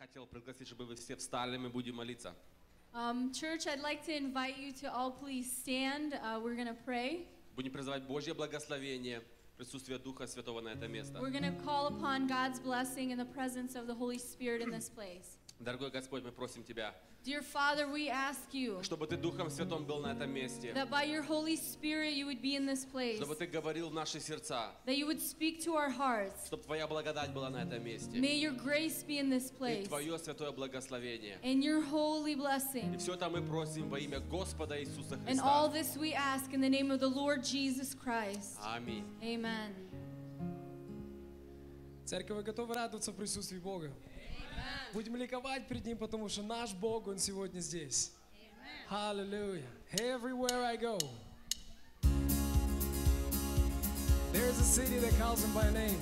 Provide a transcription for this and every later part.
хотел пригласить, чтобы вы все встали, мы будем молиться. Um, church, I'd like to invite you to all please stand. Uh, we're going to pray. Будем призывать Божье благословение, присутствие Духа Святого на это место. We're going to call upon God's blessing and the presence of the Holy Spirit in this place. Дорогой Господь, мы просим Тебя, Dear Father, we ask you чтобы Ты Духом Святым был на этом месте, that by your Holy Spirit you would be in this place, чтобы Ты говорил в наши сердца, that you would speak to our hearts. чтобы Твоя благодать была на этом месте, May your grace be in this и place Твое святое благословение. and your holy И blessing. все это мы просим во имя Господа Иисуса And all Христа. this we ask in the name of the Lord Jesus Christ. Аминь. Amen. Церковь, вы готовы радоваться в присутствии Бога? Будем ликовать перед Ним, потому что наш Бог, Он сегодня здесь. Hallelujah. Everywhere I go. There's a city that calls Him by name.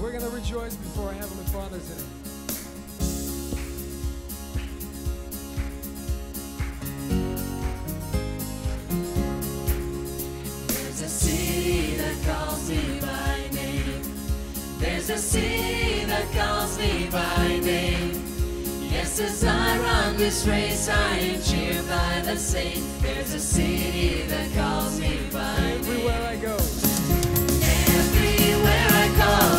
We're going to rejoice before our Heavenly Father today. There's a city that calls me by name. There's a city that calls me by name. Yes, as I run this race, I am cheered by the saint. There's a city that calls me by name. Everywhere I go. Everywhere I go,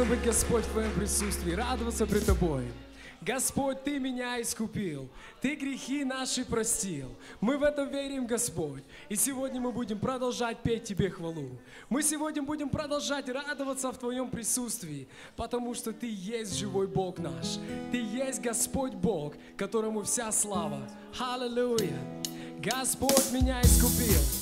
прекрасно быть, Господь, в Твоем присутствии, радоваться пред Тобой. Господь, Ты меня искупил, Ты грехи наши простил. Мы в это верим, Господь. И сегодня мы будем продолжать петь Тебе хвалу. Мы сегодня будем продолжать радоваться в Твоем присутствии, потому что Ты есть живой Бог наш. Ты есть Господь Бог, которому вся слава. Аллилуйя. Господь меня искупил.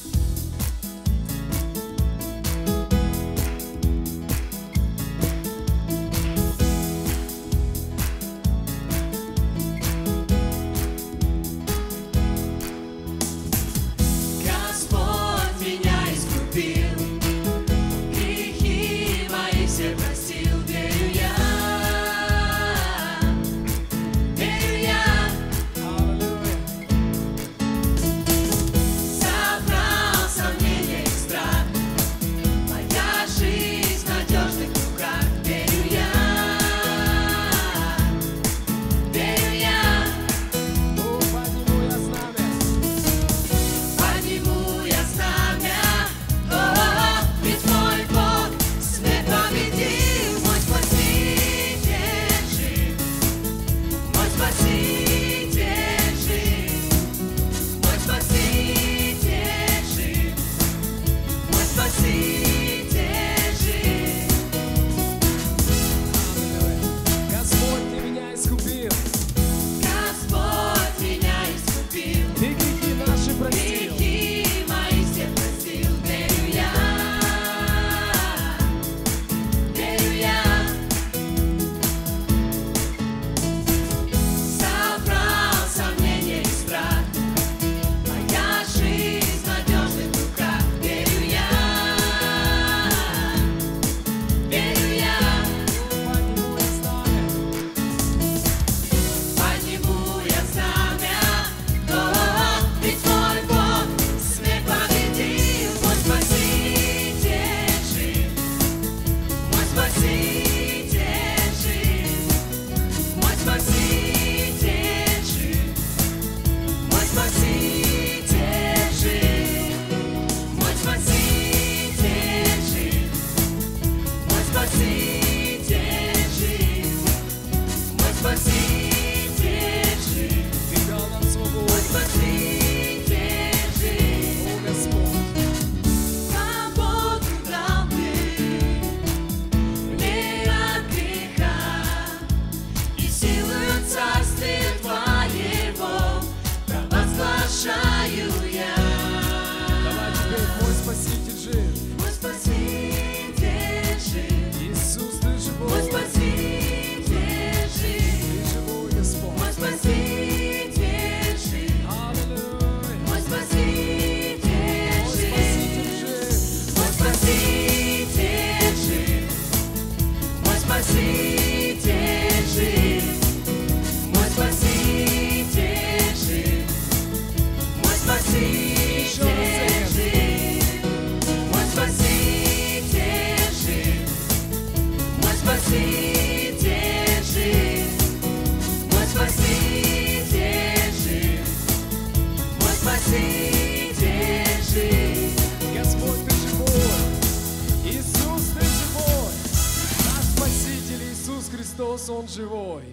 Он живой.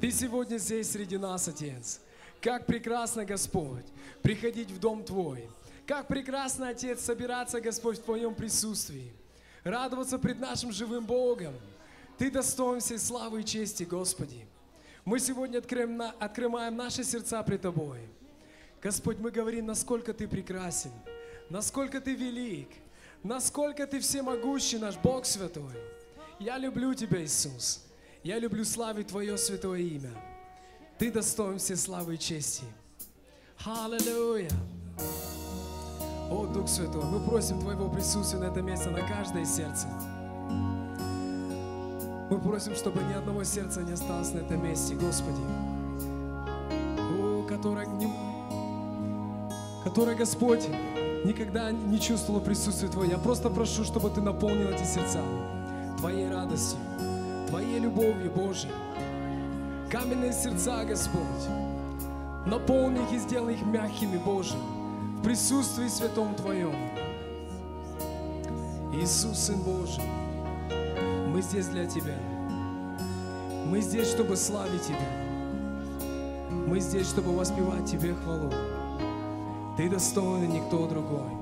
Ты сегодня здесь среди нас, Отец. Как прекрасно, Господь, приходить в дом Твой. Как прекрасно, Отец, собираться, Господь, в Твоем присутствии. Радоваться пред нашим живым Богом. Ты достоин всей славы и чести, Господи. Мы сегодня на- открываем наши сердца пред Тобой. Господь, мы говорим, насколько Ты прекрасен, насколько Ты велик, насколько Ты всемогущий, наш Бог Святой. Я люблю Тебя, Иисус. Я люблю славить Твое святое имя. Ты достоин всей славы и чести. Аллилуйя. О, Дух Святой, мы просим Твоего присутствия на этом месте, на каждое сердце. Мы просим, чтобы ни одного сердца не осталось на этом месте, Господи. О, которое, которое, Господь, никогда не чувствовало присутствие Твое. Я просто прошу, чтобы Ты наполнил эти сердца Твоей радостью, Твоей любовью, Боже. Каменные сердца, Господь, наполни их и сделай их мягкими, Боже, в присутствии святом Твоем. Иисус, Сын Божий, мы здесь для Тебя. Мы здесь, чтобы славить Тебя. Мы здесь, чтобы воспевать Тебе хвалу. Ты достоин никто другой.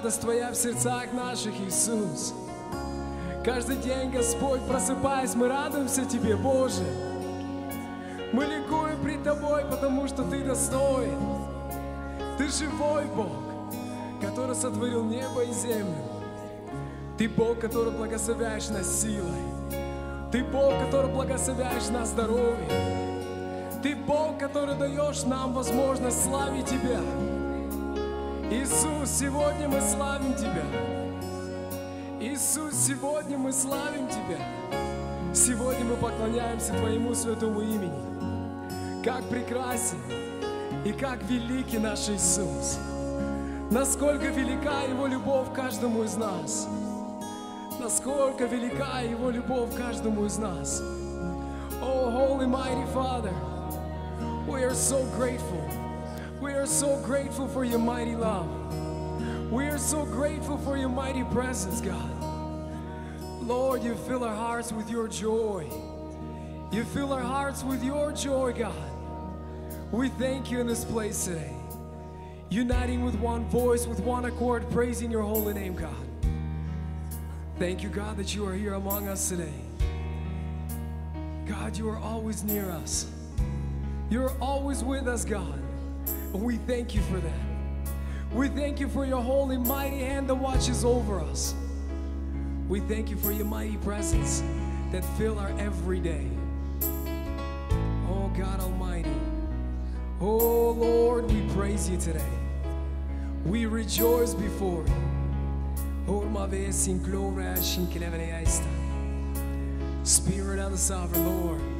Радость Твоя в сердцах наших, Иисус! Каждый день, Господь, просыпаясь, мы радуемся Тебе, Боже! Мы ликуем пред Тобой, потому что Ты достоин! Ты живой Бог, который сотворил небо и землю. Ты Бог, который благословляешь нас силой. Ты Бог, который благословляешь нас здоровьем. Ты Бог, который даешь нам возможность славить Тебя. Иисус, сегодня мы славим Тебя. Иисус, сегодня мы славим Тебя. Сегодня мы поклоняемся Твоему святому имени. Как прекрасен и как великий наш Иисус. Насколько велика Его любовь каждому из нас. Насколько велика Его любовь каждому из нас. Oh, Holy Mighty Father, we are so grateful. Are so grateful for your mighty love. We are so grateful for your mighty presence, God. Lord, you fill our hearts with your joy. You fill our hearts with your joy, God. We thank you in this place today. Uniting with one voice, with one accord, praising your holy name, God. Thank you, God, that you are here among us today. God, you are always near us. You're always with us, God. We thank you for that. We thank you for your holy, mighty hand that watches over us. We thank you for your mighty presence that fill our every day. Oh, God Almighty. Oh, Lord, we praise you today. We rejoice before you. Spirit of the sovereign Lord.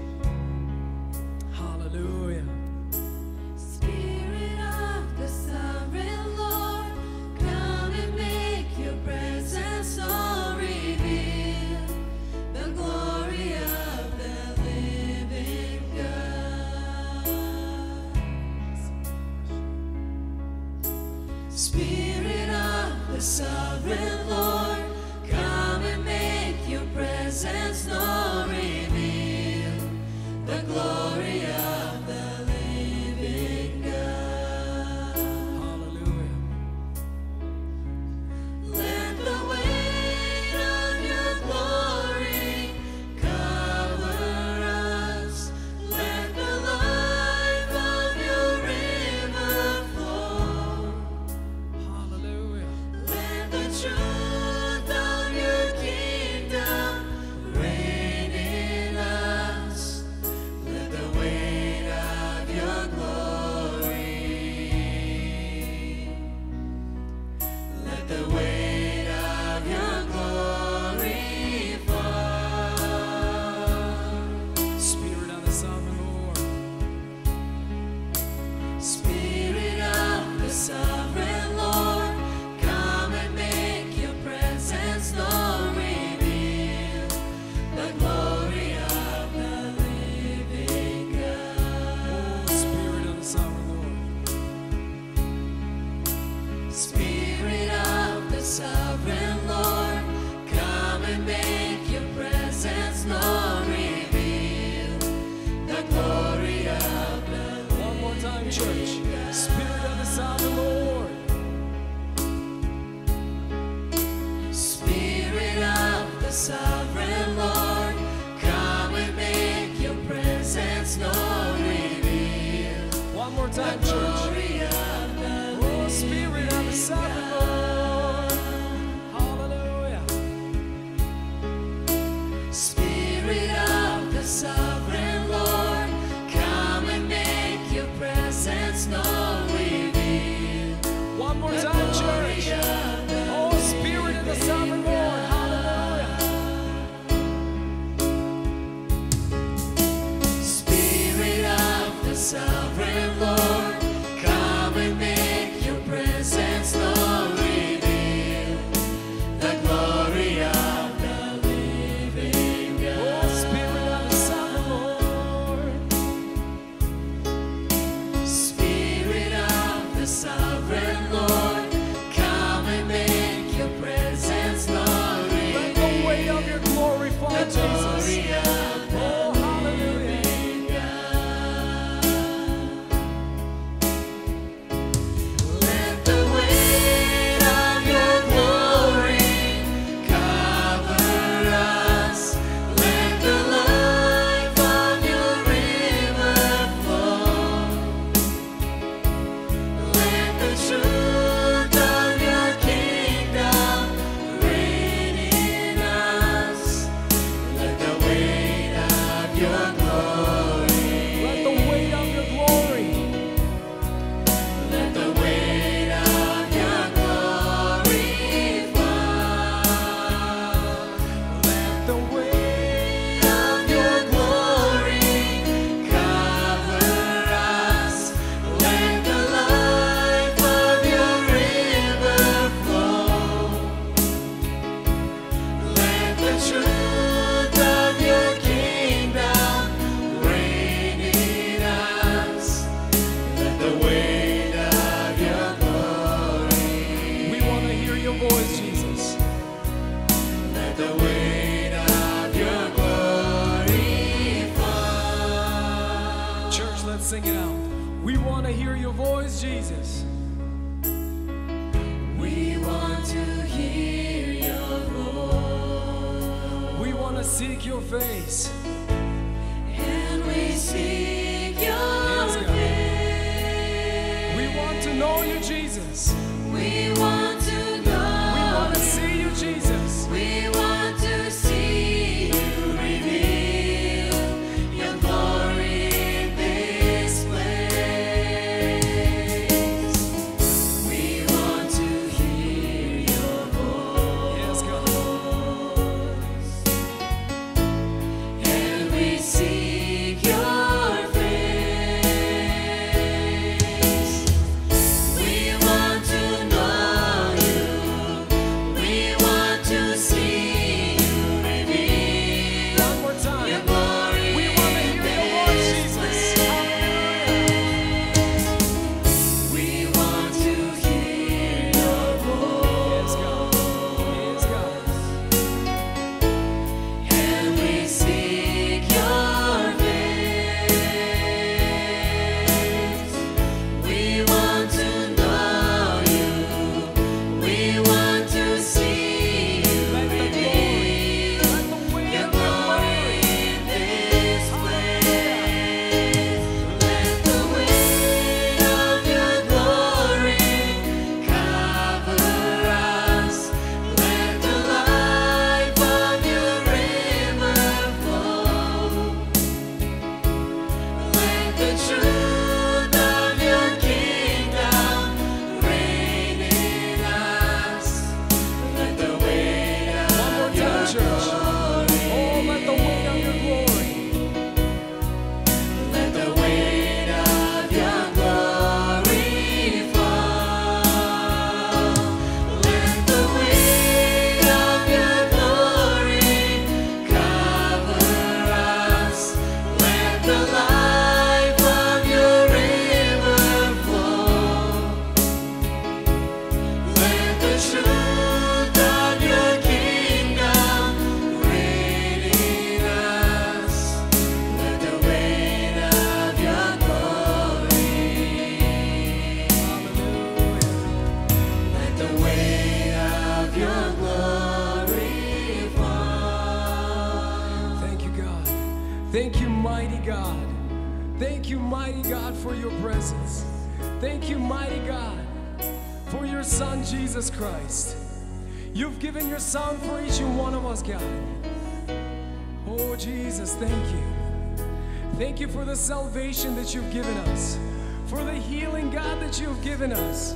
You've given us, for the healing, God, that you've given us,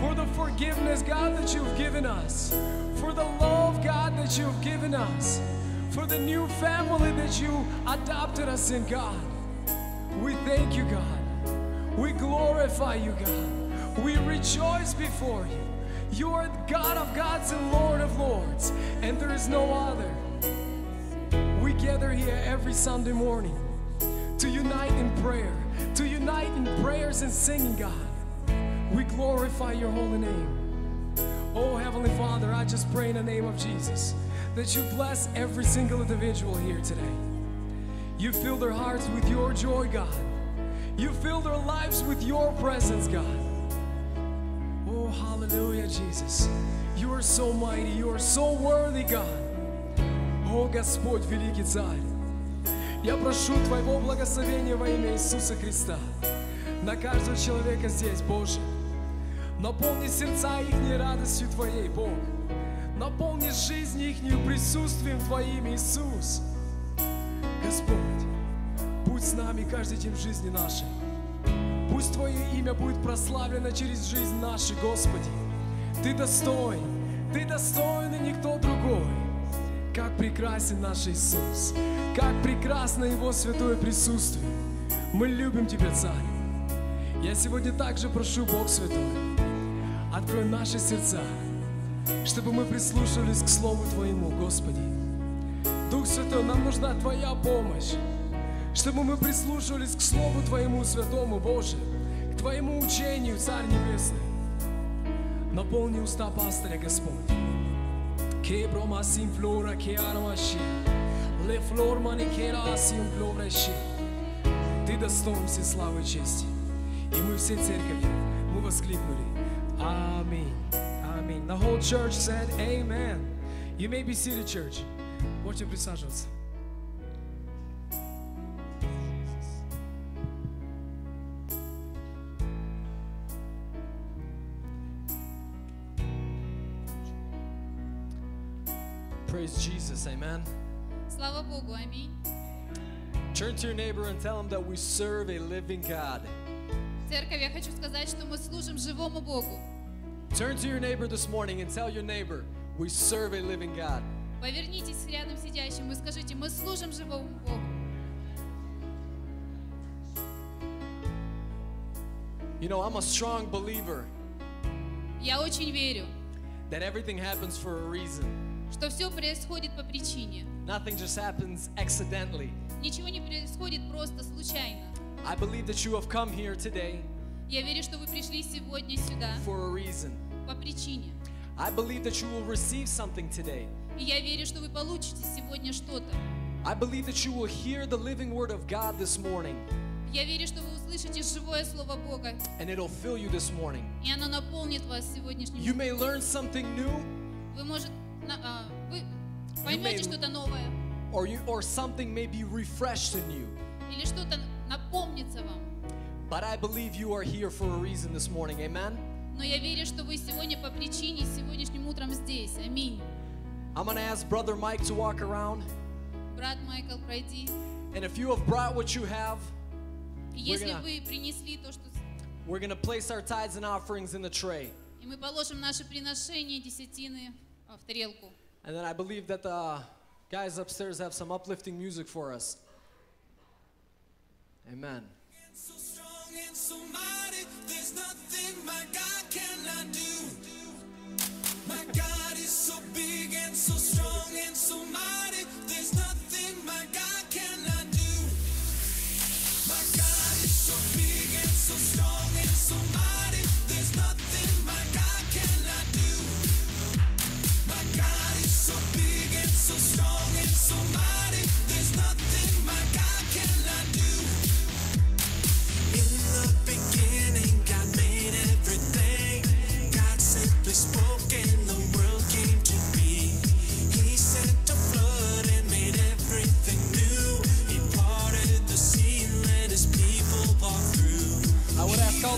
for the forgiveness, God, that you've given us, for the love, God, that you've given us, for the new family that you adopted us in, God. We thank you, God. We glorify you, God. We rejoice before you. You are God of gods and Lord of lords, and there is no other. We gather here every Sunday morning to unite in prayer, to unite in prayers and singing, God. We glorify your holy name. Oh, Heavenly Father, I just pray in the name of Jesus that you bless every single individual here today. You fill their hearts with your joy, God. You fill their lives with your presence, God. Oh, hallelujah, Jesus. You are so mighty. You are so worthy, God. О, Господь, великий Царь, Я прошу Твоего благословения во имя Иисуса Христа на каждого человека здесь, Боже. Наполни сердца ихней радостью Твоей, Бог. Наполни жизнь ихнюю присутствием Твоим, Иисус. Господь, будь с нами каждый день в жизни нашей. Пусть Твое имя будет прославлено через жизнь нашу, Господи. Ты достоин, Ты достоин и никто другой. Как прекрасен наш Иисус, как прекрасно Его святое присутствие. Мы любим Тебя, Царь. Я сегодня также прошу, Бог Святой, открой наши сердца, чтобы мы прислушивались к Слову Твоему, Господи. Дух Святой, нам нужна Твоя помощь, чтобы мы прислушивались к Слову Твоему Святому, Боже, к Твоему учению, Царь Небесный. Наполни уста пастыря, Господь. Che broma si inflora, che arma sci. Le flor mani che la si un flore sci. Ты достоин всей славы и чести. И мы все церковью, мы воскликнули Аминь. Аминь. The whole church said Amen. You may be seated, church. Можете присаживаться. Jesus, amen. Слава Богу, аминь. Turn to your neighbor and tell him that we serve a living God. Церковь, я хочу сказать, что мы служим живому Богу. Turn to your neighbor this morning and tell your neighbor, we serve a living God. Повернитесь к рядом сидящим и скажите, мы служим живому Богу. You know, I'm a strong believer Я очень верю, that everything happens for a reason. Что все происходит по причине. Nothing just happens accidentally. Ничего не происходит просто случайно. I believe that you have come here today Я верю, что вы пришли сегодня сюда for a reason. по причине. I believe that you will receive something today. И я верю, что вы получите сегодня что-то. I believe that you will hear the living word of God this morning Я верю, что вы услышите живое Слово Бога, and it'll fill you this morning. и оно наполнит вас сегодняшним. You may learn something new Вы, может, а, вы поймете что-то новое, or you or something may be refreshed in you. или что-то напомнится вам. But I believe you are here for a reason this morning. Amen. Но я верю, что вы сегодня по причине сегодняшним утром здесь. Аминь. I'm going to ask brother Mike to walk around Брат Майкл, пройди. and if you have brought what you have, если вы принесли то, что... we're going to place our tithes and offerings in the tray. И мы положим наши приношения, десятины а, в тарелку. And then I believe that the guys upstairs have some uplifting music for us. Amen. so strong and so mighty. There's nothing my God cannot do. My God is so big and so strong and so mighty.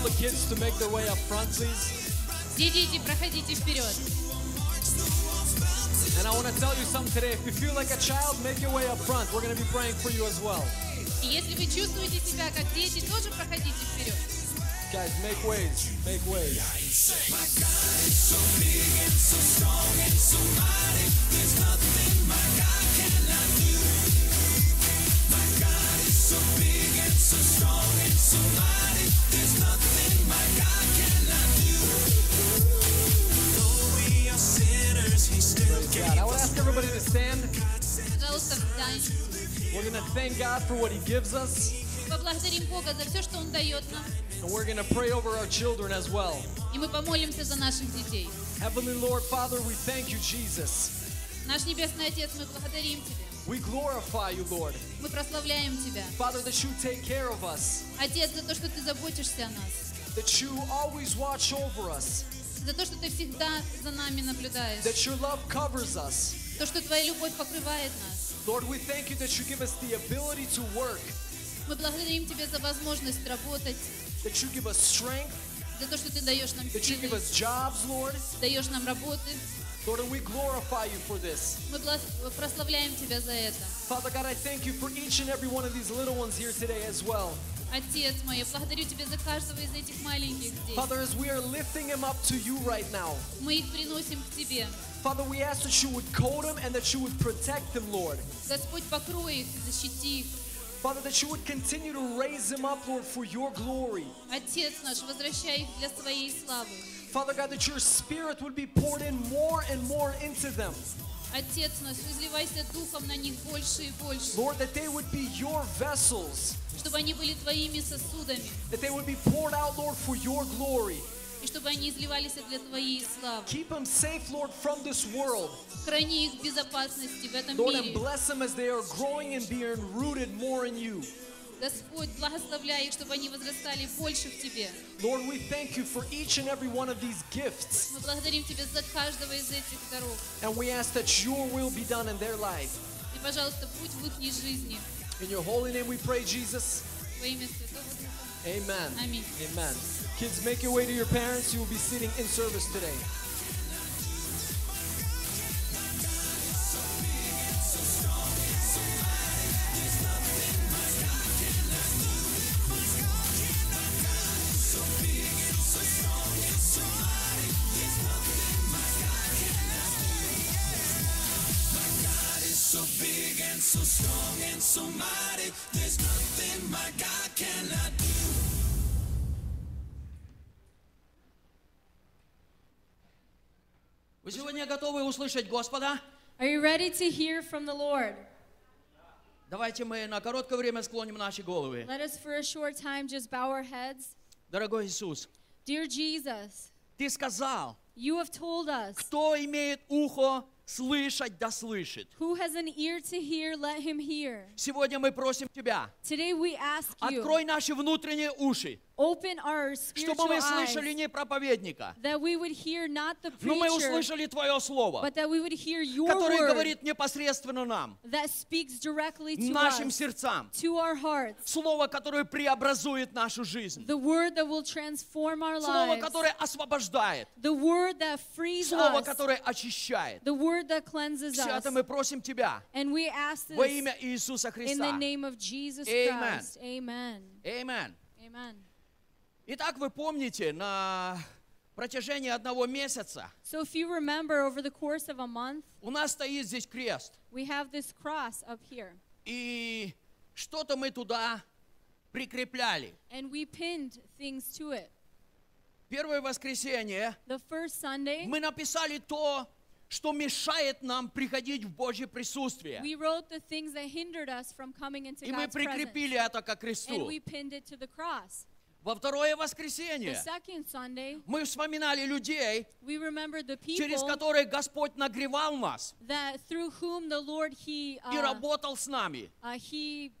all the kids to make their way up front, please. Все дети, проходите вперед. And I want to tell you something today. If you feel like a child, make your way up front. We're going to be praying for you as well. И если вы чувствуете себя как дети, тоже проходите вперед. Guys, make ways. Make ways. Though we are sinners, he still God, I would ask everybody to stand. Пожалуйста, встань. We're going to thank God for what He gives us, Поблагодарим Бога за все, что Он дает нам. and we're going to pray over our children as well. И мы помолимся за наших детей. Heavenly Lord, Father, we thank you, Jesus. Наш Небесный Отец, мы благодарим Тебя. We glorify you, Lord. Мы прославляем Тебя. Father, that you take care of us, Отец, за то, что Ты заботишься о нас. that you always watch over us, За то, что Ты всегда за нами наблюдаешь. that your love covers us. То, что Твоя любовь покрывает нас. Lord, we thank you that you give us the ability to work, Мы благодарим Тебя за возможность работать, that you give us strength, за то, что Ты даешь нам that you give силы, us jobs, Lord. даешь нам работы. Lord, and we glorify you for this. Мы бла- прославляем Тебя за это. Father God, I thank you for each and every one of these little ones here today as well. Отец мой, я благодарю Тебя за каждого из этих маленьких здесь. Father, as we are lifting them up to you right now, Мы их приносим к Тебе. Father, we ask that you would coat them and that you would protect them, Lord. Господь, покрой их, защити их. Father, that you would continue to raise them up, Lord, for your glory. Отец наш, возвращай их для Своей славы. Father God, that your spirit would be poured in more and more into them. Отец наш, изливайся духом на них больше и больше, Lord, that they would be your vessels, чтобы они были Твоими сосудами, that they would be poured out, Lord, for your glory. и чтобы они изливались для Твоей славы. Keep them safe, Lord, from this world. Храни их в безопасности в этом Lord, and мире. bless them as they are growing and being rooted more in you. Господь, благословляй их, чтобы они возрастали больше в Тебе. Lord, we thank you for each and every one of these gifts. Мы благодарим Тебя за каждого из этих даров. And we ask that your will be done in their life. И, пожалуйста, будь в их жизни. In your holy name we pray, Jesus. Во имя Святого Духа. Amen. Аминь. Amen. Kids, make your way to your parents. You will be sitting in service today. Вы сегодня готовы услышать Господа? Are you ready to hear from the Lord? Давайте мы на короткое время склоним наши головы. Let us for a short time just bow our heads. Дорогой Иисус, Dear Jesus, Ты сказал, you have told us, кто имеет ухо слышать, да слышит. who has an ear to hear, let him hear. Сегодня мы просим Тебя, Today we ask you, открой наши внутренние уши, open our чтобы мы слышали не проповедника, that we would hear not the но мы preacher, услышали Твое Слово, but that we would hear your которое word говорит непосредственно нам, that speaks directly to нашим us, сердцам. to our hearts. Слово, которое преобразует нашу жизнь. The word that will transform our Слово, lives. которое освобождает. The word that frees Слово, us. которое очищает. The word that cleanses Все us. это мы просим Тебя And we ask во имя Иисуса in the Христа. name of Jesus Amen. Christ. Amen. Amen. Amen. Итак, вы помните, на протяжении одного месяца So if you remember over the course of a month, у нас стоит здесь крест. we have this cross up here. И что-то мы туда прикрепляли. And we pinned things to it. Первое воскресенье The first Sunday, мы написали то, что мешает нам приходить в Божье присутствие. we wrote the things that hindered us from coming into И мы God's presence. прикрепили это ко And кресту. we pinned it to the cross. Во второе воскресенье Sunday, мы вспоминали людей, the через people которых Господь нагревал нас Lord He и uh, работал с нами. uh, He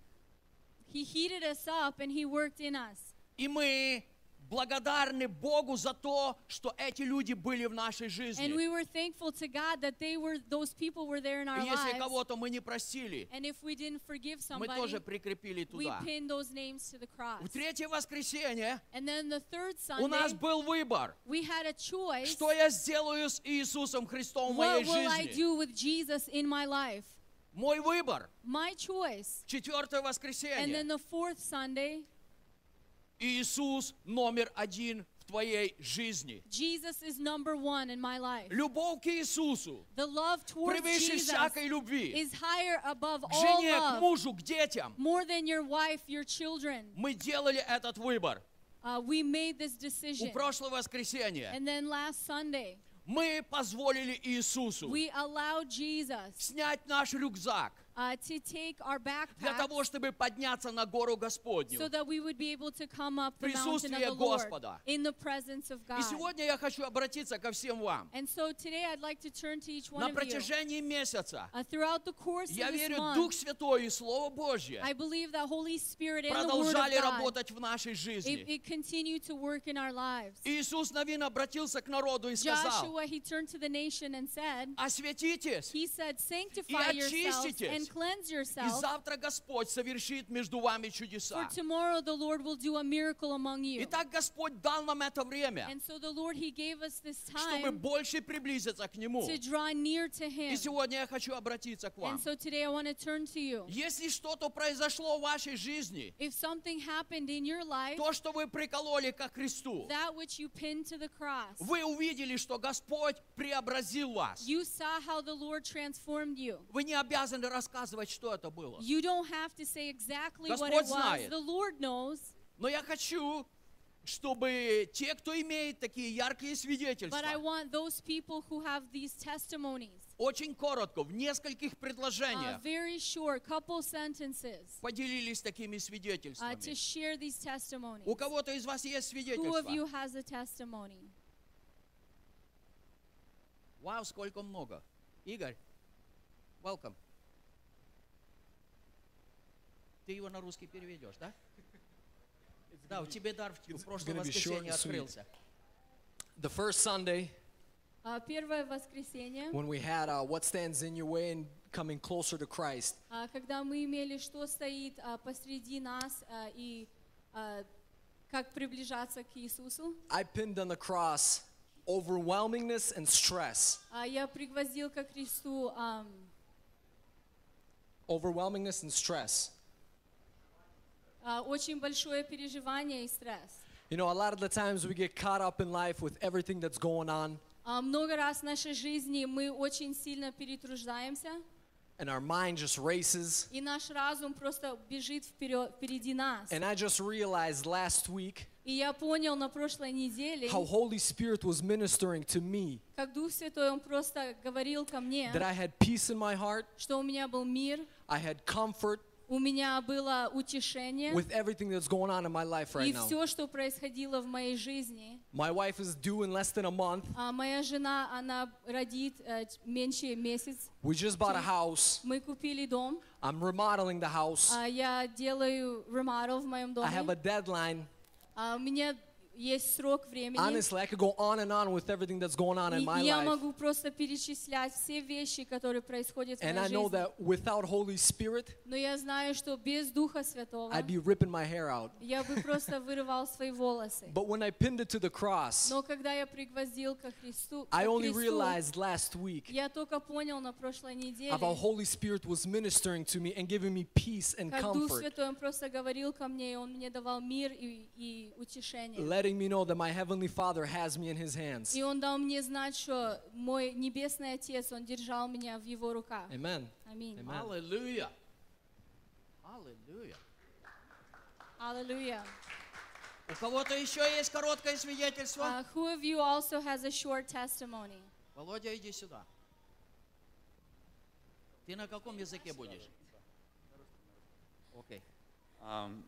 He heated us up and He worked in us. И мы благодарны Богу за то, что эти люди были в нашей And жизни. we were thankful to God that they were those people were there in our И если кого-то мы не простили, And if we didn't forgive мы somebody, тоже прикрепили we туда. pinned those names to the cross. В третье воскресенье And then the third у нас Sunday, был выбор, we had a choice. что я сделаю с Иисусом Христом в моей What will I жизни. do with Jesus in my life? Мой выбор. My choice. Четвертое And воскресенье. then the fourth Sunday, Иисус номер один в твоей жизни. Jesus is number one in my life. Любовь к Иисусу The love towards превыше Jesus всякой любви. is higher above К all жене, к love, мужу, к детям. more than your wife, your children. Мы делали этот выбор. Uh, we made this У decision. прошлого воскресенья And then last Sunday, мы позволили Иисусу we allowed Jesus снять наш рюкзак uh, to take our для того, чтобы подняться на гору Господню. so that we would be able to come up the mountain of Присутствие Lord Господа. in the presence of God. И сегодня я хочу обратиться ко всем вам. And so today I'd like to turn to each one На of you. протяжении месяца Uh, throughout the course я of this верю, month, Дух Святой и Слово Божье I believe that Holy Spirit and the Word of продолжали God, работать в нашей it, жизни. it continued to work in our lives. Иисус Навин обратился к народу и сказал, Joshua, he turned to the nation and said, осветитесь, he said, sanctify yourselves очиститесь, cleanse и yourself, завтра Господь совершит между вами for чудеса. tomorrow the Lord will do a miracle among you. Итак, Господь дал нам это время, And so the Lord, he gave us this чтобы time больше приблизиться к Нему. to draw near to him. И сегодня я хочу обратиться к вам. And so today I want to turn to you. Если что-то произошло в вашей жизни, If something happened in your life, то, что вы прикололи ко кресту, that which you pinned to the cross, вы увидели, что Господь преобразил вас. you saw how the Lord transformed you. Вы не обязаны рассказывать, что это было. You don't have to say exactly what Господь it was. знает. The Lord knows. Но я хочу, чтобы те, кто имеет такие яркие свидетельства, But I want those people who have these testimonies, очень коротко, в нескольких uh, предложениях, very short, couple sentences, поделились такими uh, to свидетельствами. share these testimonies. У кого-то из вас есть Who of свидетельство? you has a testimony? Вау, сколько много. Игорь, welcome. Ты его на русский переведешь, да? Да, у тебя дар в short воскресенье открылся. The first Sunday, А, Первое воскресенье, when we had uh, What Stands in Your Way and Coming Closer to Christ, а, когда мы имели, что стоит а, посреди нас и как приближаться к Иисусу, I pinned on the cross overwhelmingness and stress. я пригвоздил ко кресту Overwhelmingness and stress. А, очень большое переживание и стресс. You know, a lot of the times we get caught up in life with everything that's going on, А, Много раз в нашей жизни мы очень сильно перетруждаемся, and our mind just races. и наш разум просто бежит вперед, впереди нас. And I just realized last week И я понял на прошлой неделе, how Holy Spirit was ministering to me, как Дух Святой, Он просто говорил ко мне, that I had peace in my heart, что у меня был мир, I had comfort у меня было утешение, with everything that's going on in my life и right now. все, что происходило в моей жизни. My wife is due in less than a month. А моя жена, она родит э, меньше месяц. We just bought a house. Мы купили дом. I'm remodeling the house. А я делаю ремару в моем I have a доме. deadline. А у меня есть срок времени. Honestly, I could go on and on with everything that's going on in И my я life. могу просто перечислять все вещи, которые происходят в And I моей know жизни. that without Holy Spirit, Но я знаю, что без Духа Святого I'd be ripping my hair out. я бы просто вырывал свои волосы. But when I pinned it to the cross, Но когда я пригвоздил ко Христу, I ко only кресту, realized last week я только понял на прошлой неделе, of how Holy Spirit was ministering to me and giving me peace and как Дух comfort, Святой, Он просто говорил ко мне, и Он мне давал мир и, и утешение. Letting me know that my Heavenly Father has me in His hands. И Он дал мне знать, что мой Небесный Отец, Он держал меня в Его руках. Amen. Аминь. Amen. Аллилуйя. Аллилуйя. Аллилуйя. У кого-то еще есть короткое свидетельство? Uh, who of you also has a short testimony? Володя, иди сюда. Ты на каком языке будешь? Окей. Ам,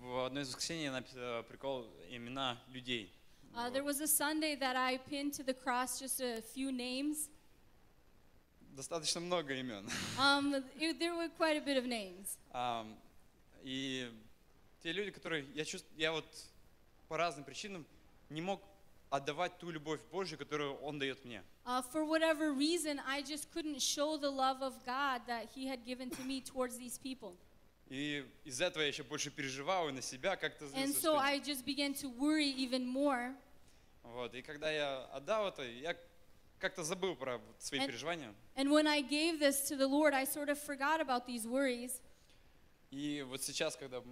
В одно из воскресений я написал прикол имена людей. Uh, there was a Sunday that I pinned to the cross just a few names. Достаточно много имен. Um, it- there were quite a bit of names. Ам, И те люди, которые я чувствую, я вот по разным причинам не мог отдавать ту любовь Божью, которую Он дает мне. Uh, for whatever reason, I just couldn't show the love of God that He had given to me towards these people. И из-за этого я еще больше переживал и на себя как-то And злился. so что- I just began to worry even more. Вот. И когда я отдал это, я как-то забыл про вот свои And- переживания. And when I gave this to the Lord, I sort of forgot about these worries. И вот сейчас, когда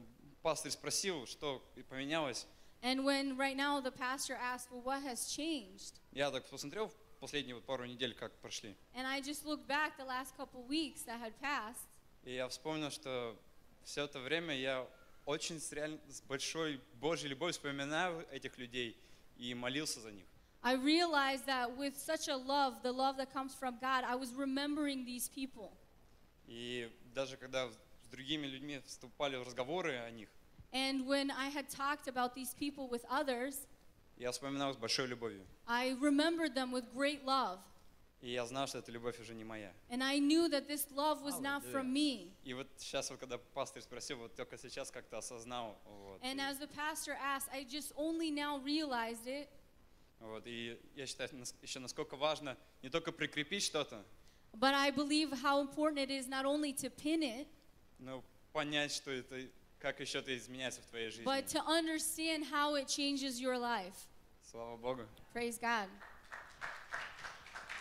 пастор спросил, что поменялось, And when right now the pastor asked, Well, what has changed? я так посмотрел в последние вот пару недель, как прошли. And I just looked back the last couple weeks that had passed. И я вспомнил, что все это время я очень с, реаль- с большой Божьей любовью вспоминаю этих людей и молился за них. I realized that with such a love, the love that comes from God, I was remembering these people. И даже когда с другими людьми вступали в разговоры о них, And when I had talked about these people with others, я вспоминал с большой любовью. I remembered them with great love. И я знал, что эта любовь уже не моя. And I knew that this love was not from me. И вот сейчас, вот, когда пастор спросил, вот только сейчас как-то осознал. Вот, And и, as the pastor asked, I just only now realized it. вот, и я считаю еще насколько важно не только прикрепить что-то, But I believe how important it is not only to pin it, но понять, что это, как еще это изменяется в твоей жизни. but to understand how it changes your life. Слава Богу. Praise God.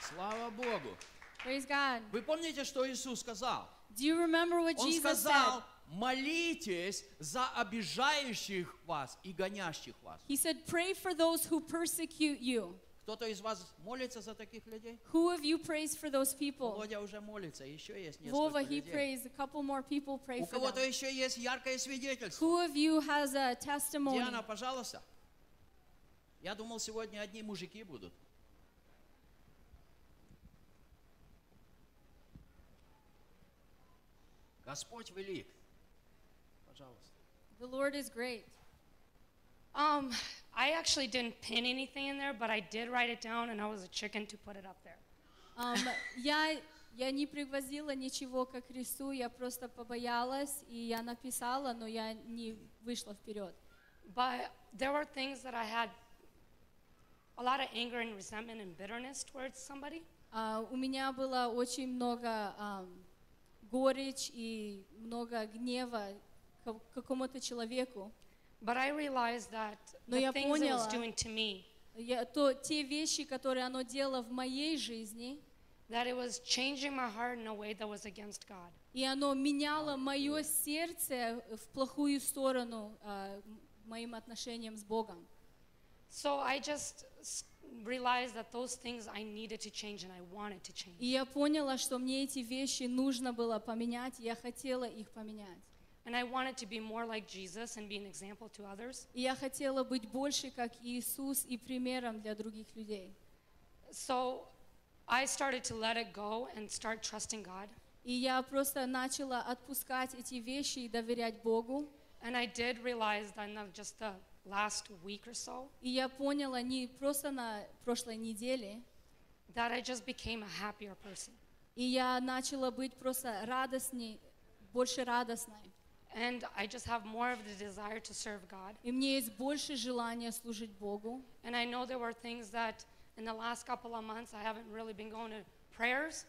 Слава Богу. Praise God. Вы помните, что Иисус сказал? Do you remember what Он Jesus сказал, said? молитесь за обижающих вас и гонящих вас. He said, Pray for those who persecute you. Кто-то из вас молится за таких людей? Who of you prays for those people? Володя уже молится, еще есть несколько he людей. prays. A couple more people pray У for кого-то them. еще есть яркое свидетельство. Who of you has a testimony? Диана, пожалуйста. Я думал, сегодня одни мужики будут. Господь велик. Пожалуйста. The Lord is great. Um, I actually didn't pin anything in there, but I did write it down, and I was a chicken to put it up there. Um, я Я не пригвоздила ничего ко кресту, я просто побоялась, и я написала, но я не вышла вперед. But there were things that I had a lot of anger and resentment and bitterness towards somebody. А, у меня было очень много ам, горечь и много гнева к какому-то человеку. But I realized that Но the things it was поняла. doing to me, Я, то, те вещи, которые оно делало в моей жизни, that it was changing my heart in a way that was against God. и оно меняло мое сердце в плохую сторону м- моим отношениям с Богом. So I just realized that those things I needed to change and I wanted to change. И я поняла, что мне эти вещи нужно было поменять, и я хотела их поменять. And I wanted to be more like Jesus and be an example to others. И я хотела быть больше как Иисус и примером для других людей. So I started to let it go and start trusting God. И я просто начала отпускать эти вещи и доверять Богу. And I did realize that in the- just the last week or so И я поняла не просто на прошлой неделе, that I just became a happier person. и я начала быть просто радостней, больше радостной. And I just have more of the desire to serve God. И мне есть больше желания служить Богу. And I know there were things that in the last couple of months I haven't really been going to prayers.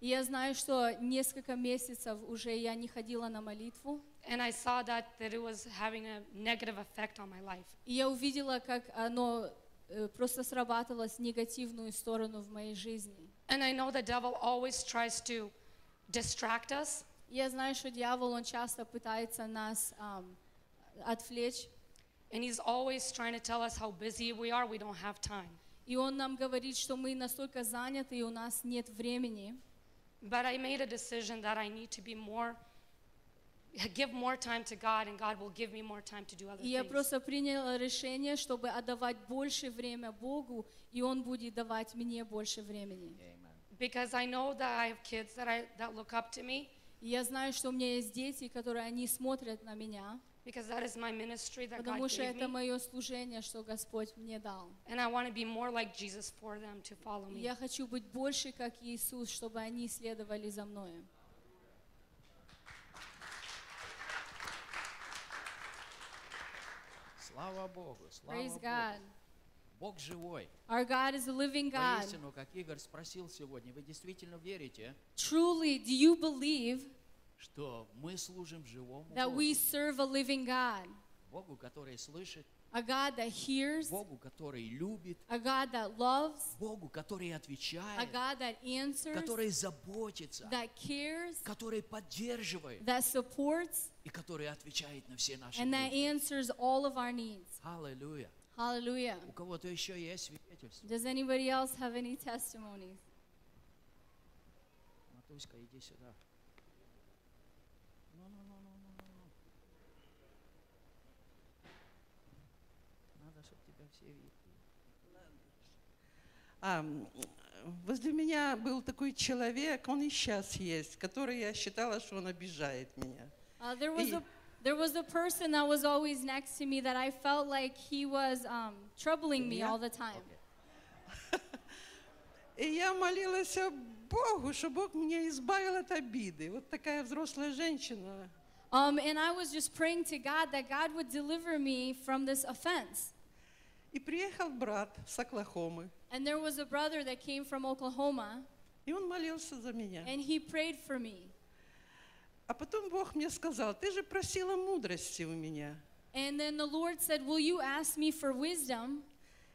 И я знаю, что несколько месяцев уже я не ходила на молитву. And I saw that, that it was having a negative effect on my life. И я увидела, как оно э, просто срабатывало с негативную сторону в моей жизни. And I know the devil always tries to distract us. И я знаю, что дьявол, он часто пытается нас ам, отвлечь. And he's always trying to tell us how busy we are, we don't have time. И он нам говорит, что мы настолько заняты, и у нас нет времени. But I made a decision that I need to be more, give more time to God, and God will give me more time to do other И я things. просто приняла решение, чтобы отдавать больше время Богу, и Он будет давать мне больше времени. Because I know that I have kids that, I, that look up to me, я знаю, что у меня есть дети, которые они смотрят на меня, because that is my ministry that потому God что это мое служение, что Господь мне дал. And I want to be more like Jesus for them to follow me. я хочу быть больше как Иисус, чтобы они следовали за мною. Слава Богу, слава Praise Богу. God. Бог живой. Our God is a living God. Воистину, как Игорь спросил сегодня, вы действительно верите, Truly, do you believe что мы служим живому that Богу? we serve a living God? Богу, который слышит, A God that hears, Богу, который любит, a God that loves, Богу, который a отвечает, God that answers, который заботится, that cares, который поддерживает that supports, и который отвечает на все наши and that нужды. answers all of our needs. Аллилуйя. Hallelujah. У кого-то еще есть свидетельство? Does anybody else have any testimonies? Матуська, иди сюда. Ну, ну, ну, ну, ну, ну, ну. Надо, чтобы тебя все видели. А, возле меня был такой человек, он и сейчас есть, который я считала, что он обижает меня. Uh, there was a there was a person that was always next to me that I felt like he was um, troubling me all the time. И я молилась Богу, что Бог меня избавил от обиды. Вот такая взрослая женщина. Um, and I was just praying to God that God would deliver me from this offense. И приехал брат с Оклахомы, And there was a brother that came from Oklahoma, и он молился за меня. and he prayed for me. А потом Бог мне сказал, ты же просила мудрости у меня. And then the Lord said, Will you ask me for wisdom?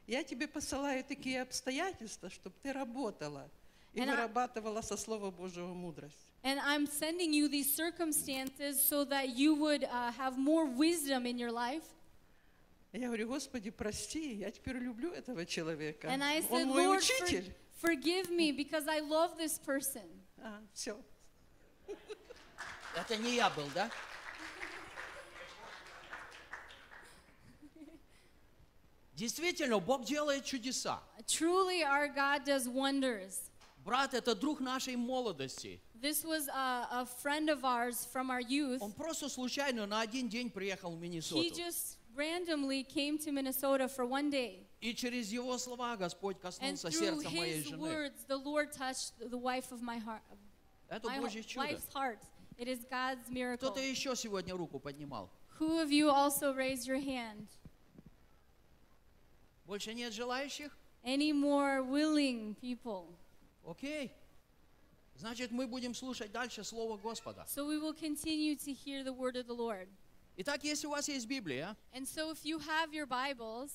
Я тебе посылаю такие обстоятельства, чтобы ты работала и And вырабатывала со Слова Божьего мудрость. And I'm sending you these circumstances so that you would uh, have more wisdom in your life. Я говорю, Господи, прости, я теперь люблю этого человека. And I Он said, мой Lord, for- учитель. forgive me because I love this person. А, все. Это не я был, да? Действительно, Бог делает чудеса. Truly, our God does wonders. Брат, это друг нашей молодости. This was a, a friend of ours from our youth. Он просто случайно на один день приехал в He Миннесоту. just randomly came to Minnesota for one day. И через его слова Господь And коснулся through сердца моей his жены. words, the Lord touched the wife of my heart, Это My Божье whole- чудо. wife's heart. It is God's miracle. Кто-то еще сегодня руку поднимал? Who of you also raised your hand? Больше нет желающих? Any more willing people? Окей. Значит, мы будем слушать дальше Слово Господа. So we will continue to hear the word of the Lord. Итак, если у вас есть Библия, And so if you have your Bibles,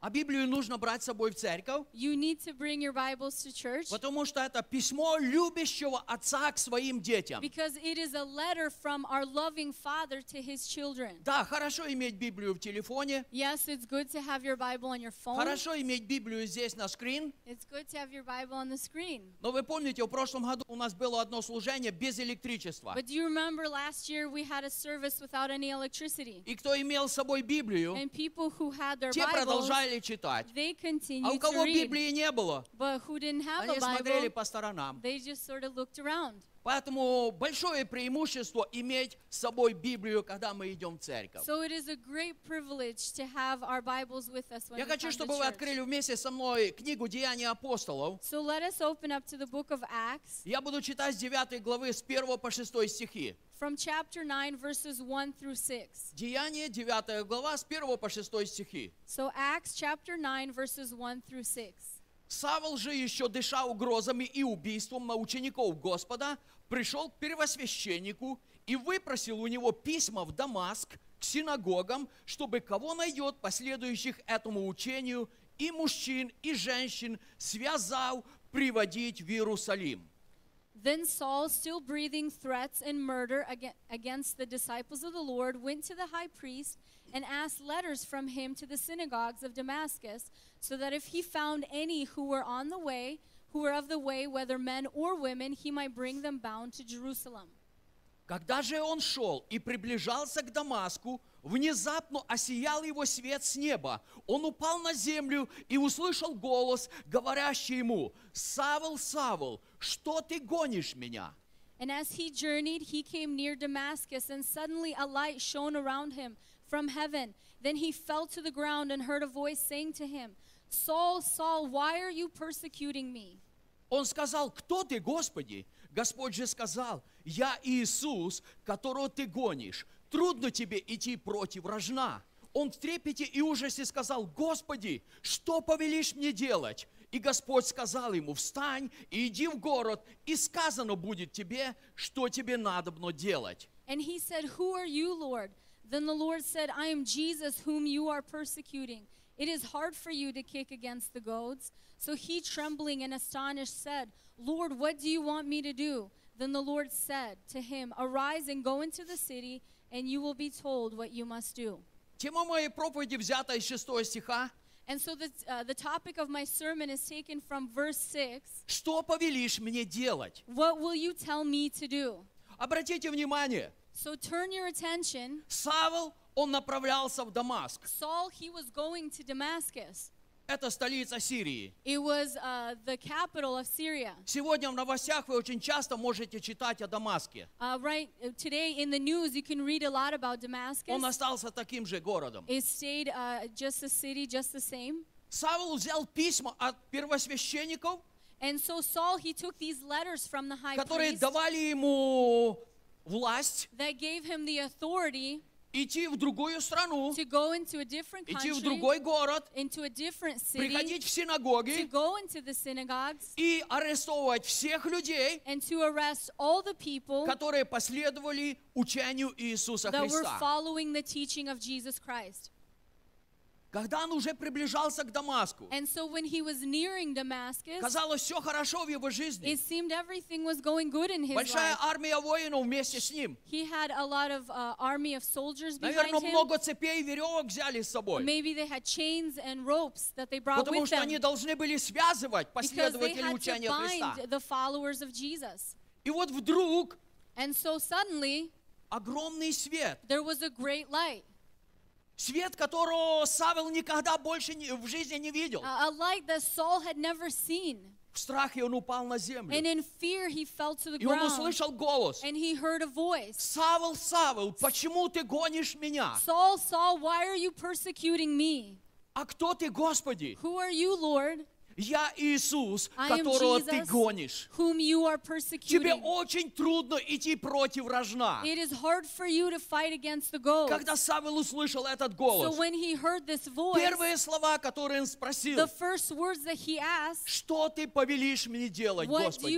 а Библию нужно брать с собой в церковь, you need to bring your Bibles to church потому что это письмо любящего отца к своим детям. because it is a letter from our loving Father to his children. Да, хорошо иметь Библию в телефоне, Yes, it's good to have your Bible on your phone. хорошо иметь Библию здесь на скрин, It's good to have your Bible on the screen. но вы помните, в прошлом году у нас было одно служение без электричества. But do you remember last year we had a service without any electricity? И кто имел с собой Библию, And people who had their те Bibles, продолжали читать. they А у кого. Библии не было, But who didn't have они смотрели по сторонам. they just sort of looked around. Поэтому большое преимущество иметь с собой Библию, когда мы идем в церковь. So it is a great privilege to have our Bibles with us when Я хочу, чтобы вы открыли вместе со мной книгу «Деяния апостолов». So let us open up to the book of Acts Я буду читать с 9 главы с 1 по 6 стихи. From chapter 9, verses 1 through 6. Деяние, 9 глава, с 1 по 6 стихи. So Acts chapter 9, verses 1 through 6. Савол же еще дыша угрозами и убийством на учеников Господа, пришел к первосвященнику и выпросил у него письма в Дамаск к синагогам, чтобы кого найдет последующих этому учению, и мужчин, и женщин, связал приводить в Иерусалим. Then Saul, still breathing threats and murder aga- against the disciples of the Lord, went to the high priest and asked letters from him to the synagogues of Damascus, so that if he found any who were on the way, who were of the way, whether men or women, he might bring them bound to Jerusalem. Когда же он шел и приближался к Дамаску, внезапно осиял его свет с неба. Он упал на землю и услышал голос, говорящий ему, «Савл, Савл, что ты гонишь меня?» And as he journeyed, he came near Damascus, and suddenly a light shone around him from heaven. Then he fell to the ground and heard a voice saying to him, Saul, Saul, why are you persecuting me? Он сказал, «Кто ты, Господи?» Господь же сказал, «Я Иисус, которого ты гонишь. Трудно тебе идти против рожна». Он в трепете и ужасе сказал, «Господи, что повелишь мне делать?» И Господь сказал ему, «Встань и иди в город, и сказано будет тебе, что тебе надобно делать». And he said, Who are you, Lord? Then the Lord said, I am Jesus, whom you are persecuting. It is hard for you to kick against the goads. So he, trembling and astonished, said, Lord, what do you want me to do? Then the Lord said to him, Arise and go into the city, and you will be told what you must do. Тема моей проповеди взята из 6 стиха. And so the, uh, the topic of my sermon is taken from verse 6. «Что повелишь мне делать?» What will you tell me to do? Обратите внимание, So turn your attention. Савл, он направлялся в Дамаск. Saul, he was going to Damascus. Это столица Сирии. It was uh, the capital of Syria. Сегодня в новостях вы очень часто можете читать о Дамаске. Uh, right uh, today in the news, you can read a lot about Damascus. Он остался таким же городом. It stayed uh, just a city, just the same. Савл взял письма от первосвященников, And so Saul, he took these letters from the high которые priest давали ему власть that gave him the authority идти в другую страну, to go into a different идти в country, другой город, into a different city, приходить в to синагоги go into the synagogues, и арестовывать всех людей, and to arrest all the people которые последовали учению Иисуса that were Христа. following the teaching of Jesus Christ. Когда он уже приближался к Дамаску, And so when he was nearing Damascus, казалось, все хорошо в его жизни. it seemed everything was going good in his Большая life. армия воинов вместе с ним. He had a lot of uh, army of soldiers behind Наверное, him. много цепей и веревок взяли с собой. Maybe they had chains and ropes that they brought Потому with что them они должны были связывать because they последователей had to учения Христа. bind the followers of Jesus. И вот вдруг And so suddenly огромный свет. there was a great light, Свет, которого Савел никогда больше в жизни не видел. a light that Saul had never seen. В страхе он упал на And землю. in fear he fell to the И он ground услышал голос. and he heard a voice. Савел, Савел, почему ты гонишь меня? Saul, Saul, why are you persecuting me? А кто ты, Господи? Who are you, Lord? Я Иисус, которого ты Jesus, гонишь. you are Тебе очень трудно идти против рожна. Когда Савел услышал этот So голос, this voice, первые слова, которые он спросил, asked, что ты повелишь мне делать, Господи?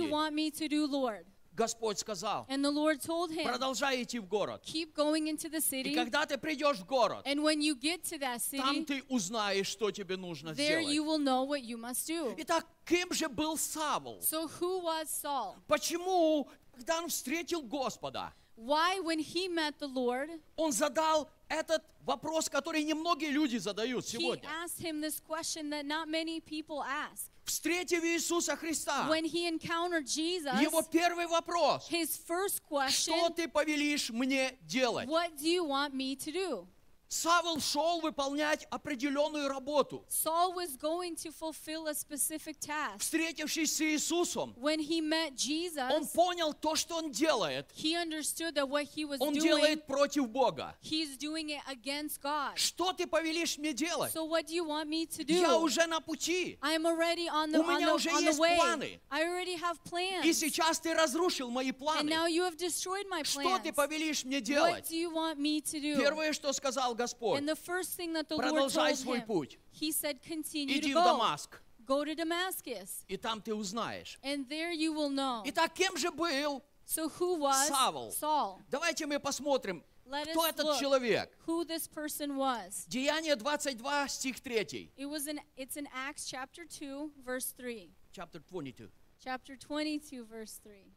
Господь сказал, And the Lord told him, продолжай идти в город. Keep going into the И city. когда ты придешь в город, And when you get to that там city, ты узнаешь, что тебе нужно there you сделать. will know what you must do. Итак, кем же был Савл? So who was Saul? Почему, когда он встретил Господа, Why, when he met the Lord, он задал этот вопрос, который немногие люди задают he сегодня? asked him this question that not many people ask. Встретив Иисуса Христа, When he encountered Jesus, его первый вопрос, his first что question, ты повелишь мне делать? What do you want me to do? Савл шел выполнять определенную работу. Saul was going to fulfill a specific task. Встретившись с Иисусом, When he met он Jesus, понял то, что он делает. he understood that what he was Он doing, делает против Бога. he's doing it against God. Что ты повелишь мне делать? So what do you want me to Я do? уже на пути. I am already on the, У on меня the, уже on есть the way. планы. I already have И plans. сейчас ты разрушил мои And планы. now you have destroyed my Что ты plans. повелишь мне What делать? do you want me to do? Первое, что сказал Господь, And the first thing that the Lord продолжай свой путь. he said, continue Иди to в go. Дамаск, Go to Damascus. и там ты узнаешь. And there you will know. Итак, кем же был? So who was Савл. Saul? Давайте мы посмотрим, Let кто us этот look человек. who this person was. Деяние 22, стих 3. It was in it's in Acts chapter 2 verse 3. Chapter 22. Chapter 22 verse 3.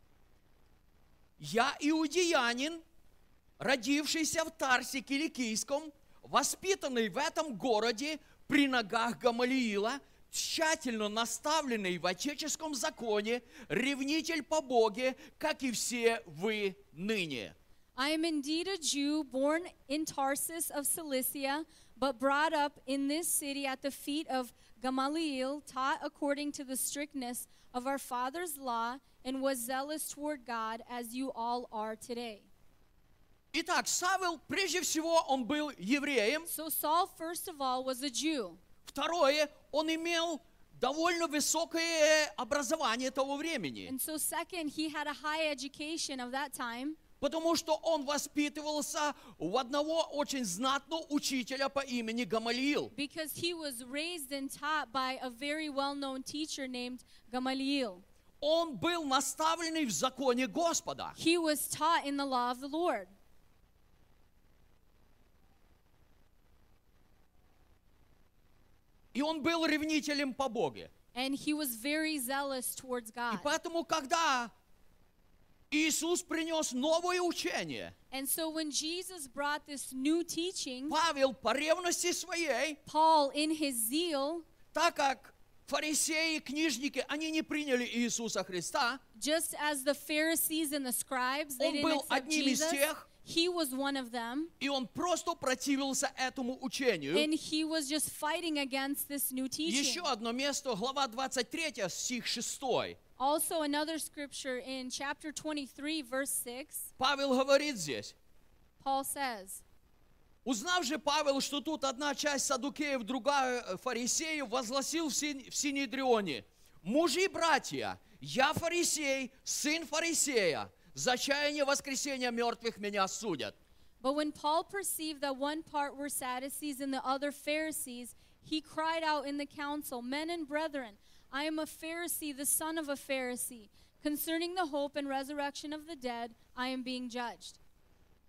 «Я иудеянин, родившийся в Тарсе Киликийском, воспитанный в этом городе при ногах Гамалиила, тщательно наставленный в отеческом законе, ревнитель по Боге, как и все вы ныне». I am indeed a Jew born in Tarsus of Cilicia, but brought up in this city at the feet of Gamaliel, taught according to the strictness of our father's law, and was zealous toward God as you all are today. Итак, Савел, прежде всего, он был евреем. So Saul, first of all, was a Jew. Второе, он имел довольно высокое образование того времени, And so, second, he had a high education of that time потому что он воспитывался у одного очень знатного учителя по имени Гамалиил. because he was raised and taught by a very well known teacher named Gamaliel. Он был наставленный в законе Господа. He was taught in the law of the Lord. И он был ревнителем по Боге. And he was very zealous towards И God. поэтому, когда Иисус принес новое учение, And so when Jesus brought this new teaching, Павел по ревности своей, Paul, in his zeal, так как фарисеи, книжники, они не приняли Иисуса Христа, just as the Pharisees and the scribes, they Он didn't был accept одним из Jesus, тех, he was one of them. и он просто противился этому учению. And he was just fighting against this new teaching. Еще одно место, глава 23, стих 6. Also, another scripture in chapter 23, verse 6, Павел говорит здесь, Paul says, Узнав же Павел, что тут одна часть садукеев, другая э, фарисеев, возгласил в, Син- в Синедрионе, «Мужи братья, я фарисей, сын фарисея, за чаяние воскресения мертвых меня судят». But when Paul perceived that one part were Sadducees and the other Pharisees, he cried out in the council, Men and brethren, I am a Pharisee, the son of a Pharisee. Concerning the hope and resurrection of the dead, I am being judged.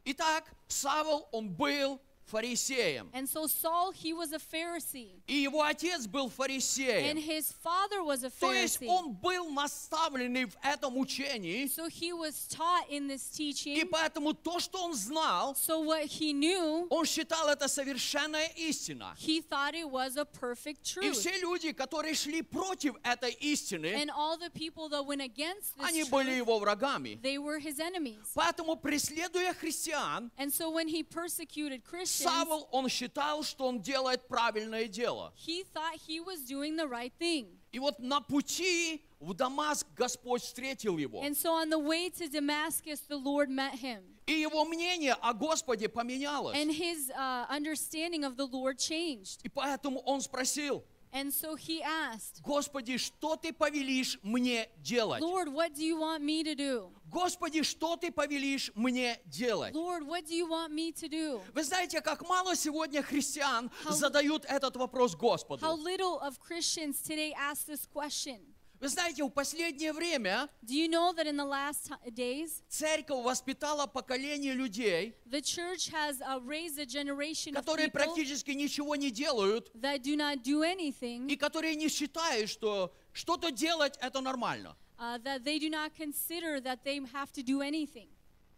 Итак, Савол, он был фарисеем. And so Saul, he was a Pharisee, И его отец был and фарисеем. his father was a То есть Pharisee. он был наставленный в этом учении. So he was taught in this И teaching. поэтому то, что он знал, So what he knew, он считал это совершенная истина. he thought it was a perfect И truth. все люди, которые шли против этой истины, And all the people that went against они this были truth, его врагами. they were his enemies. Поэтому, преследуя христиан, And so when he persecuted Christians, Савол, он считал, что он делает правильное дело. he thought he was doing the right thing. И вот на пути в Дамаск Господь встретил его. And so on the way to Damascus, the Lord met him. И его мнение о Господе поменялось. And his uh, understanding of the Lord changed. И поэтому он спросил, And so he asked, Господи, что ты повелишь мне делать? Lord, what do you want me to do? Господи, что ты повелишь мне делать? Lord, what do you want me to do? Вы знаете, как мало сегодня христиан How- задают этот вопрос How Господу. little of Christians today ask this question. Вы знаете, в последнее время Do you know that in the last ti- days, церковь воспитала поколение людей, the church has uh, raised a generation of которые people практически ничего не делают that do not do anything, и которые не считают, что что-то делать это нормально. uh, that they do not consider that they have to do anything.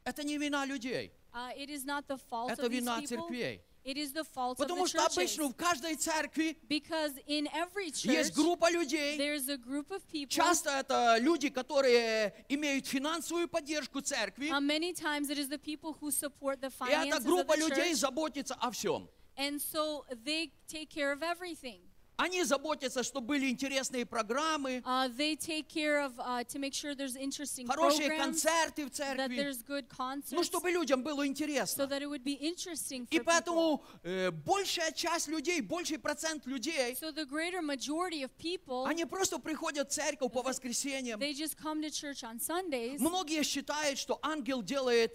Это не вина людей, Uh, it is not the fault это of these вина people. церквей. It is the fault Потому of the что обычно churches. в каждой церкви Because in every church, есть группа людей, there's a group of people. часто это люди, которые имеют финансовую поддержку церкви, Uh, many times it is the people who support the и эта finances of группа the людей church, заботится о всем. and so they take care of everything. Они заботятся, чтобы были интересные программы, Uh, they take care of uh, to make sure there's interesting хорошие programs, концерты в that церкви, there's good concerts, ну, чтобы людям было so интересно. that it would be interesting И for поэтому э, большая часть людей, больший процент людей, So the greater majority of people, они просто приходят в церковь по воскресеньям. they just come to church on Sundays. Многие считают, что ангел делает,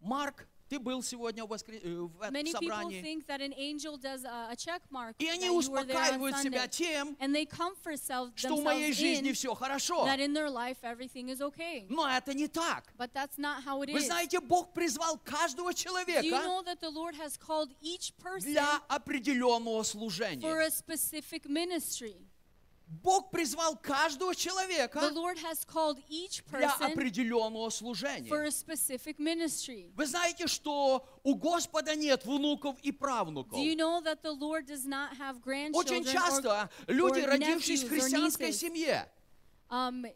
Марк, ты был сегодня в, э, в этом Many собрании. think that an angel does a, a check mark И они успокаивают себя тем, And they comfort self, что в моей жизни in все хорошо. that in their life everything is okay. Но это не так. But that's not how it Вы знаете, Бог призвал каждого Do you человека know that the Lord has called each person для определенного for служения. a specific ministry? Бог призвал каждого The человека Lord has called each для определенного for служения. a specific ministry. Вы знаете, что у Господа нет внуков и правнуков. Do you know that the Lord does not have grandchildren Очень or, часто люди, or родившись в христианской семье, Um,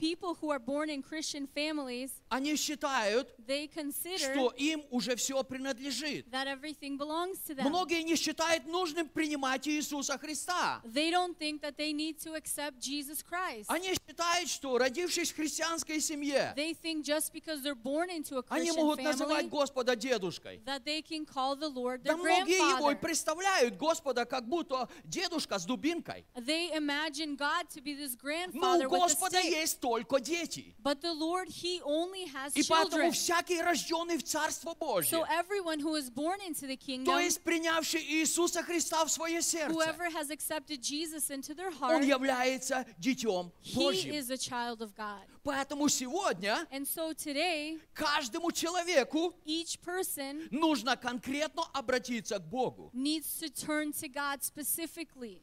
people who are born in Christian families, они считают, they consider что им уже все принадлежит. that everything belongs to them. Многие не считают нужным принимать Иисуса Христа. They don't think that they need to accept Jesus Christ. Они считают, что родившись в христианской семье, They think just because they're born into a они Christian могут называть Господа дедушкой. that they can call the Lord Да their многие его и представляют Господа как будто дедушка с дубинкой. They imagine God to be this Но grandfather у with a Господа stick. есть только дети. But the Lord, He only has И поэтому children. всякий рожденный в Царство Божье, So everyone who is born into the то kingdom, есть принявший Иисуса Христа в свое сердце, whoever has accepted Jesus into their он heart, является детем he Божьим. is a child of God. Поэтому сегодня And so today, каждому человеку each person нужно конкретно обратиться к Богу. needs to turn to God specifically.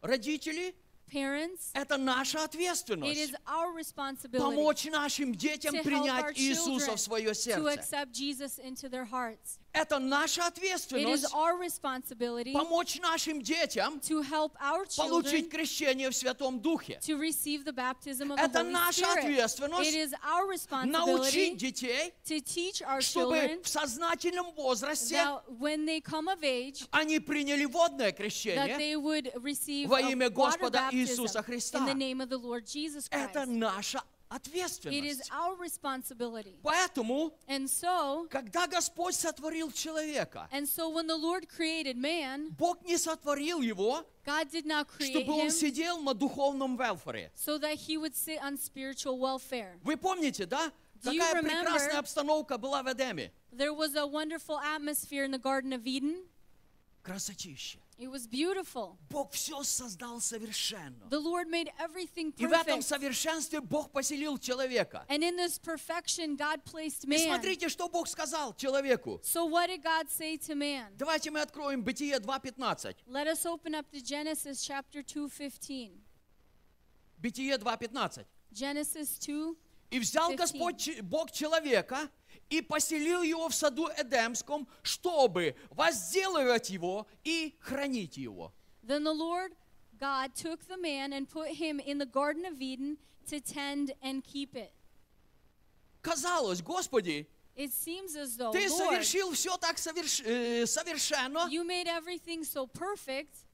Родители, Parents, это наша it is ответственность. our responsibility Помочь нашим детям to help our принять Иисуса children в свое to сердце. accept Jesus into their hearts. Это наша ответственность помочь нашим детям получить крещение в Святом Духе. Это наша ответственность Научить детей, чтобы в сознательном возрасте age, они приняли водное крещение. Во имя Господа Иисуса Христа. Это наша It is ответственность. our responsibility. Поэтому, And so, когда Господь сотворил человека, and so when the Lord created man, Бог не сотворил его, God did not create чтобы он him сидел на духовном велфоре. so that he would sit on spiritual welfare. Вы помните, да? Do you Какая remember- прекрасная обстановка была в Эдеме. There was a wonderful atmosphere in the Garden of Eden. Красотища. It was beautiful. Бог все создал совершенно. The Lord made everything И в этом perfect. совершенстве Бог поселил человека. And in this perfection, God placed И man. смотрите, что Бог сказал человеку. So, what did God say to man? Давайте мы откроем Бытие 2.15. Let us open up to Genesis chapter 2:15. Бытие 2.15. Genesis 2. И взял 15. Господь Бог человека и поселил его в саду Эдемском, чтобы возделывать его и хранить его. Then the Lord God took the man and put him in the Garden of Eden to tend and keep it. Казалось, Господи, It seems as though, Ты Lord, совершил все так соверш- э, совершенно, you made everything so perfect,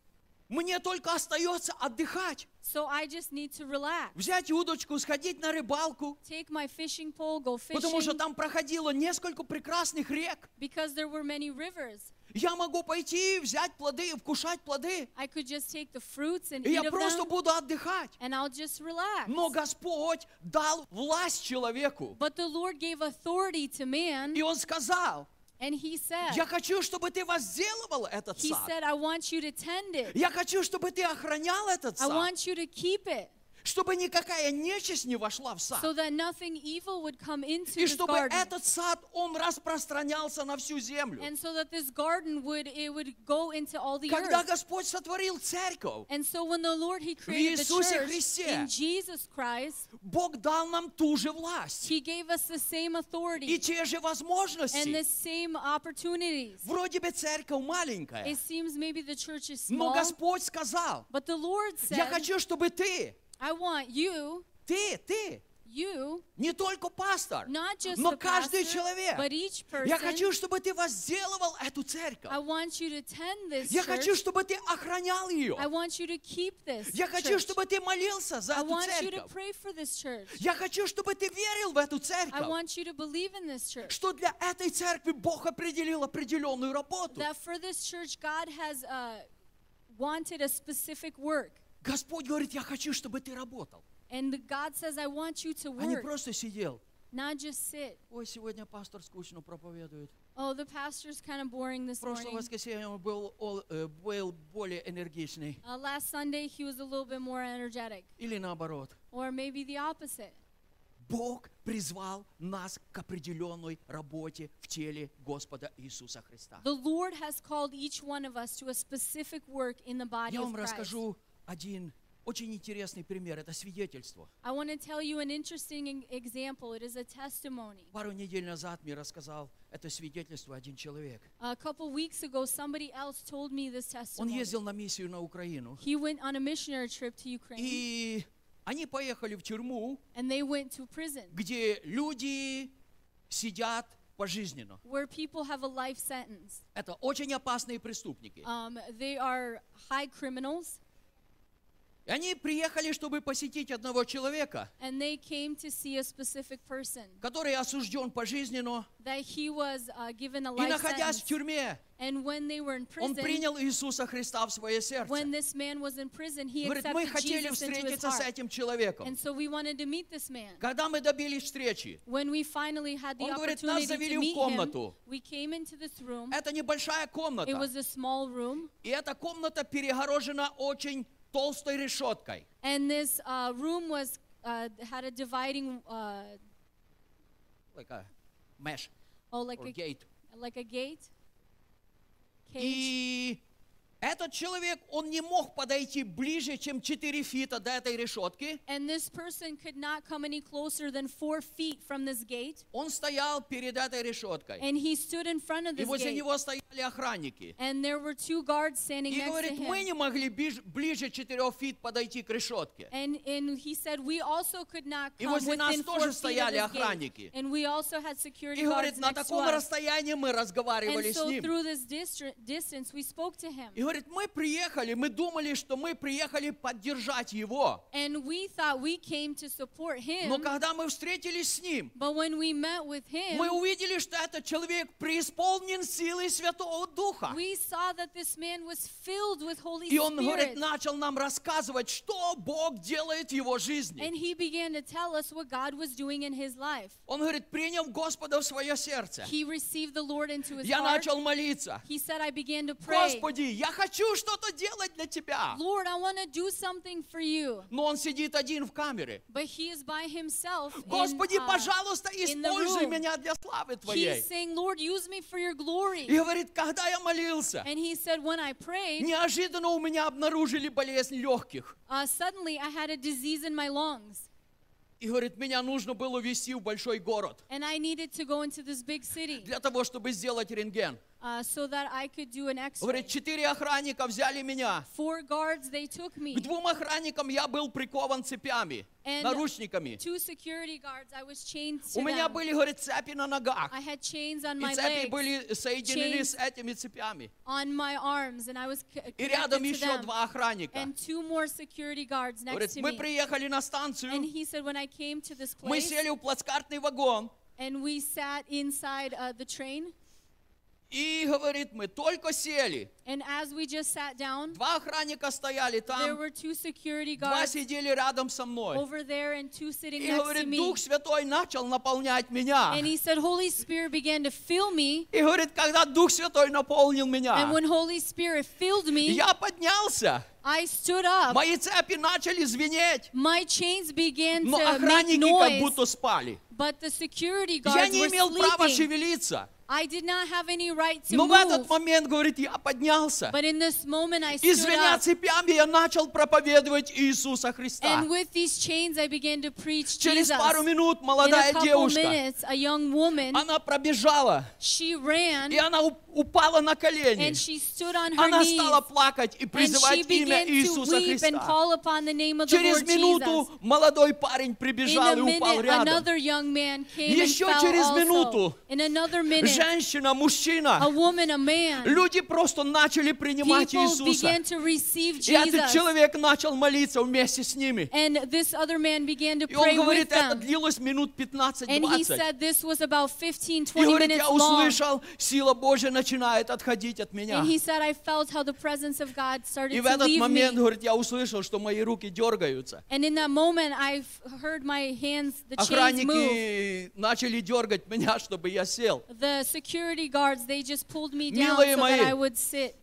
мне только остается отдыхать. so I just need to relax. Взять удочку, сходить на рыбалку, Take my fishing pole, go потому что fishing, там проходило несколько прекрасных рек. because there were many rivers. Я могу пойти, взять плоды и вкушать плоды. I could just take the fruits and И я eat of просто them, буду отдыхать. and I'll just relax. Но Господь дал власть человеку. But the Lord gave authority to man, И Он сказал, and He said, я хочу, чтобы ты возделывал этот He сад. said, I want you to tend it. Я хочу, чтобы ты охранял этот I сад. want you to keep it Чтобы никакая нечисть не вошла в сад. so that nothing evil would come into И чтобы garden. этот сад, он распространялся на всю землю. And so that this garden would it would go into all the Когда earth. Господь сотворил церковь, And so when the Lord He created the Иисусе church Христе. in Jesus Christ, Бог дал нам ту же власть He gave us the same и authority те же and возможности. the same opportunities. Вроде бы церковь маленькая, It seems maybe the church is но small, Господь сказал, but the Lord я said, хочу, чтобы ты, I want you, ты, ты, you, не только пастор, not just но the каждый pastor, человек. but each Я person. хочу, чтобы ты возделывал эту церковь. I want you to tend this Я хочу, church. чтобы ты охранял ее. I want you to keep this Я хочу, church. чтобы ты молился за I эту want you to церковь. pray for this church. Я хочу, чтобы ты верил в эту I церковь. want you to believe in this church. Что для этой церкви Бог определил определенную работу. That for this church, God has uh, wanted a specific work. Господь говорит, я хочу, чтобы ты работал. And God says, I want you to А не work, просто сидел. not just sit. Ой, сегодня пастор скучно проповедует. Oh, the pastor's kind of boring this Прошлое morning. воскресенье он был, э, был более энергичный. Uh, last Sunday, he was a little bit more energetic. Или наоборот. Or maybe the opposite. Бог призвал нас к определенной работе в теле Господа Иисуса Христа. The Lord has called each one of us to a specific work in the body Я of вам Christ. расскажу один очень интересный пример. Это свидетельство. I want to tell you an interesting e- example. It is a testimony. Пару недель назад мне рассказал это свидетельство один человек. A couple weeks ago, somebody else told me this Он ездил на миссию на Украину. He went on a missionary trip to Ukraine, И они поехали в тюрьму, and they went to prison где люди сидят пожизненно. where people have a life sentence. Это очень опасные преступники. Um, they are high criminals, И они приехали, чтобы посетить одного человека, person который осужден пожизненно. was uh, И находясь sentence. в тюрьме, in он prison, принял Иисуса Христа в свое сердце. prison, Говорит, мы хотели Jesus встретиться с этим человеком. And so we wanted to meet this man. Когда мы добились встречи, When we finally had the Он говорит, нас завели в him, комнату. we came into this room. это небольшая It комната. was a small room, И эта комната перегорожена очень толстой решеткой. and this uh, room was uh, had a dividing, uh, Like a mesh oh, like or a gate. like a gate. Cage. И этот человек, он не мог подойти ближе, чем 4 фита до этой решетки. And this person could not come any closer than four feet from this gate. Он стоял перед этой решеткой. And he stood in front of И this возле gate. него стояли охранники. And there were two guards standing И next to говорит, мы him. не могли биш- ближе 4 фит подойти к решетке. And, and he said, we also could not И come возле нас тоже стояли охранники. And we also had security И говорит, на to таком расстоянии мы разговаривали And с so ним. through this distance, we spoke to him. И говорит, мы приехали, мы думали, что мы приехали поддержать его. And we thought we came to support him. Но когда мы встретились с ним, But when we met with him, мы увидели, что этот человек преисполнен силой Святого Духа. we saw that this man was filled with Holy И он, говорит, начал нам рассказывать, что Бог делает в его жизни. And he began to tell us what God was doing in his life. Он говорит, принял Господа в свое сердце. He received the Lord into his Я heart. начал молиться. He said, I began to pray. Господи, я хочу что-то делать для Тебя. Lord, I want to do something for you. Но он сидит один в камере. But he is by himself. in, Господи, uh, пожалуйста, in используй меня для славы He's Твоей. saying, Lord, use me for your glory. И говорит, когда я молился, And he said, when I prayed, неожиданно у меня обнаружили болезнь легких. uh, suddenly I had a disease in my lungs. И говорит, меня нужно было везти в большой город And I needed to go into this big city для того, чтобы сделать рентген. uh, so that I could do an x-ray. Говорит, четыре охранника взяли меня. Four guards, they took me. К двум охранникам я был прикован цепями, And наручниками. two security guards, I was chained У to меня them. были, говорит, цепи на ногах. I had chains on И my цепи legs, были соединены chains с этими цепями. on my arms, and I was c- И рядом connected to еще them. два охранника. And two more security guards next Говорит, to мы me. приехали на And станцию, he said, when I came to this мы place, сели в плацкартный вагон. and we sat inside uh, the train, И говорит, мы только сели. And as we just sat down, Два охранника стояли there там, were two security два guards сидели рядом со мной. over there and two sitting И next to говорит, me. Дух Святой начал наполнять меня. And he said, Holy Spirit began to fill me. И говорит, когда Дух Святой наполнил And меня, when Holy Spirit filled me, я поднялся. I stood up. Мои цепи начали звенеть. My chains began Но to make охранники как noise, будто спали. but the security Я guards не were имел права sleeping. шевелиться. I did not have any right to Но в этот момент, говорит, я поднялся. But in this moment, I И stood звеня up. цепями, я начал проповедовать Иисуса Христа. And with these chains, I began to preach Через Jesus. пару минут In a молодая couple девушка, minutes, a young woman, она пробежала, she ran и она уп- упала на колени. and she stood on her Она knees. стала плакать и призывать имя Иисуса weep and Христа. call upon the name of the Через Lord минуту Jesus. молодой парень In прибежал a и упал minute, рядом. another young man came Еще and fell через also. минуту In another minute, Женщина, a мужчина, woman, a man, люди просто начали принимать people Иисуса. began to receive И этот Jesus. человек начал молиться вместе с ними. And this other man began to И он pray говорит, with это them. длилось минут And he 15-20. said this was about 15, И 20 говорит, minutes я long. услышал, сила Божья начинает отходить от меня. And he said, I felt how the presence of God started И в этот момент, me. говорит, я услышал, что мои руки дергаются. And in that moment, I heard my hands, the chains move. Охранники начали дергать меня, чтобы я сел. The security guards, they just pulled me down Милые so мои. that I would sit.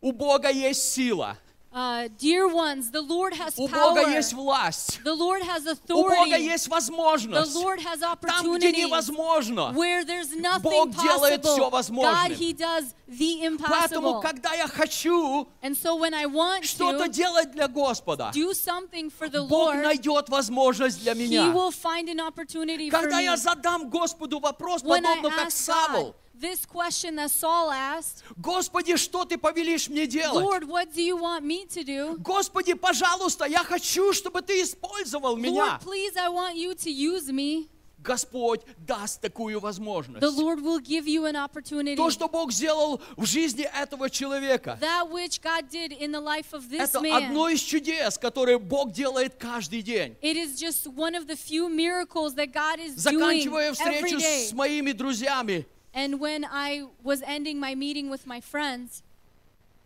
У Бога есть сила. Uh, dear ones, the Lord has У power. Бога есть власть. The Lord has У Бога authority. есть The возможность. Lord has Там, где невозможно. Where there's nothing Бог делает possible, всё God, возможным. He does the Поэтому, impossible. когда я хочу And so when I want что-то to делать для Господа, do something for the Бог Lord, найдет возможность для He меня. will find an opportunity for Когда me. я задам Господу вопрос, When I подобно как ask Савл, God this question that Saul asked, Господи, что ты повелишь мне делать? Lord, what do you want me to do? Господи, пожалуйста, я хочу, чтобы ты использовал меня. Lord, please, I want you to use me. Господь даст такую возможность. The Lord will give you an opportunity. То, что Бог сделал в жизни этого человека, That which God did in the life of this это man. одно из чудес, которые Бог делает каждый день. It is just one of the few miracles that God is doing Заканчивая every встречу day. с моими друзьями, And when I was ending my meeting with my friends,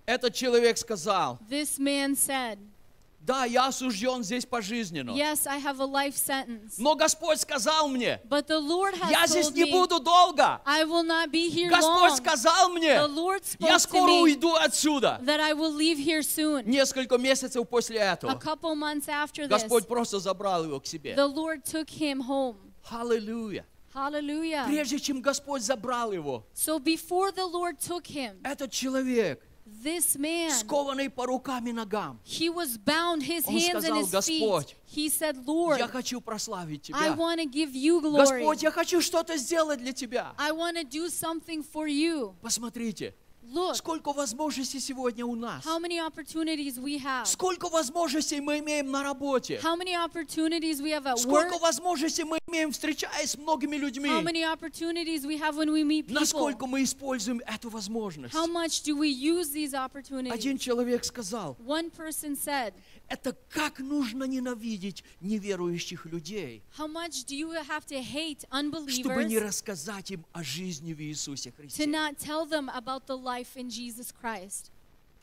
этот человек сказал, this man said, да, я осужден здесь пожизненно. Yes, I have a life sentence. Но Господь сказал мне, But the Lord has я здесь told не me буду долго. I will not be here Господь long. сказал мне, The Lord я spoke to скоро me уйду отсюда. that I will leave here soon. Несколько месяцев после A этого couple months after this, Господь просто забрал его к себе. the Lord took him home. Аллилуйя. Hallelujah. Прежде чем Господь забрал его, So before the Lord took him, этот человек, this man, скованный по рукам и ногам, he was bound, his Он hands and сказал, his feet. «Господь, He said, Lord, я хочу прославить I Тебя. want to give you glory. Господь, я хочу что-то сделать для Тебя. I want to do something for you. Посмотрите, Look, сколько возможностей сегодня у нас. how many opportunities we have. Сколько возможностей мы имеем на работе. How many opportunities we have at Сколько work. возможностей мы имеем, встречаясь с многими людьми. How many opportunities we have when we meet people. Насколько мы используем эту возможность. How much do we use these opportunities? Один человек сказал, One person said, это как нужно ненавидеть неверующих людей, How much do you have to hate чтобы не unbelievers рассказать им о жизни в Иисусе to Христе. not tell them about the life in Jesus Christ?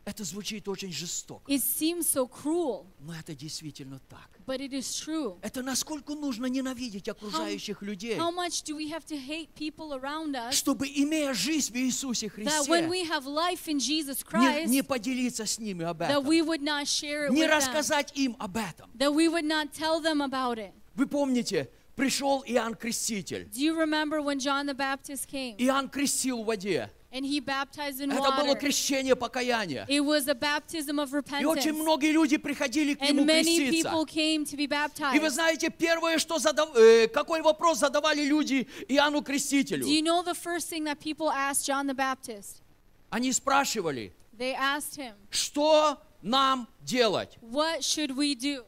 Это звучит очень жестоко, It seems so cruel, но это действительно так. but it is true. Это насколько нужно ненавидеть окружающих людей, How much do we have to hate people around us чтобы, имея жизнь в Иисусе that when Христе, we have life in Jesus не, Christ, не поделиться с ними об that этом, we would not share it не with them, рассказать им об этом. that we would not tell them about it? Вы помните, пришел Иоанн Креститель. Do you remember when John the Baptist came Иоанн крестил в воде. And he baptized in Это было water? крещение покаяния. It was a baptism of И очень repentance. многие люди приходили к нему And many креститься. people came to be И вы baptized. знаете, первое, что задав... э, какой вопрос задавали люди Иоанну Крестителю? Do you know the first thing that people asked John the Baptist? Они спрашивали, They asked him, что нам делать? What should we do?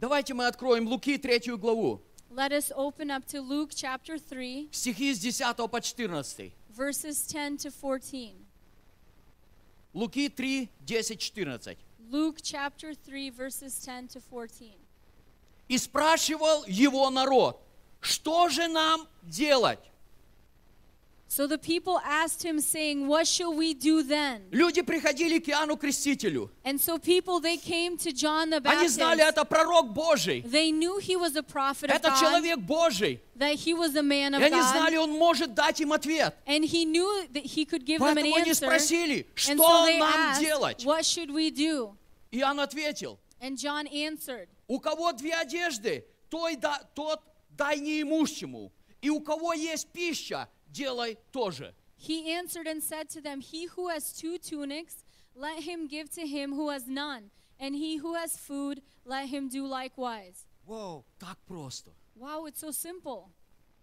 Давайте мы откроем Луки третью главу, Let us open up to Luke chapter 3, стихи с 10 по 14. Verses 10 to 14. Луки 3, 10, 14. Luke chapter 3, verses 10 to 14. И спрашивал его народ, что же нам делать? So the people asked him, saying, What shall we do then? Люди приходили к Иоанну Крестителю. And so people, they came to John the Они знали, Baptist. это пророк Божий. They knew he was a prophet of Это God, человек Божий. that he was a man of И они God. знали, он может дать им ответ. And he knew that he could give them an Поэтому они answer. спросили, And что so they нам asked, делать? What should we do? Иоанн ответил, And John answered, у кого две одежды, той да- тот дай неимущему. И у кого есть пища, делай тоже. He answered and said to them, He who has two tunics, let him give to him who has none. And he who has food, let him do likewise. Вау, так просто. Wow, it's so simple.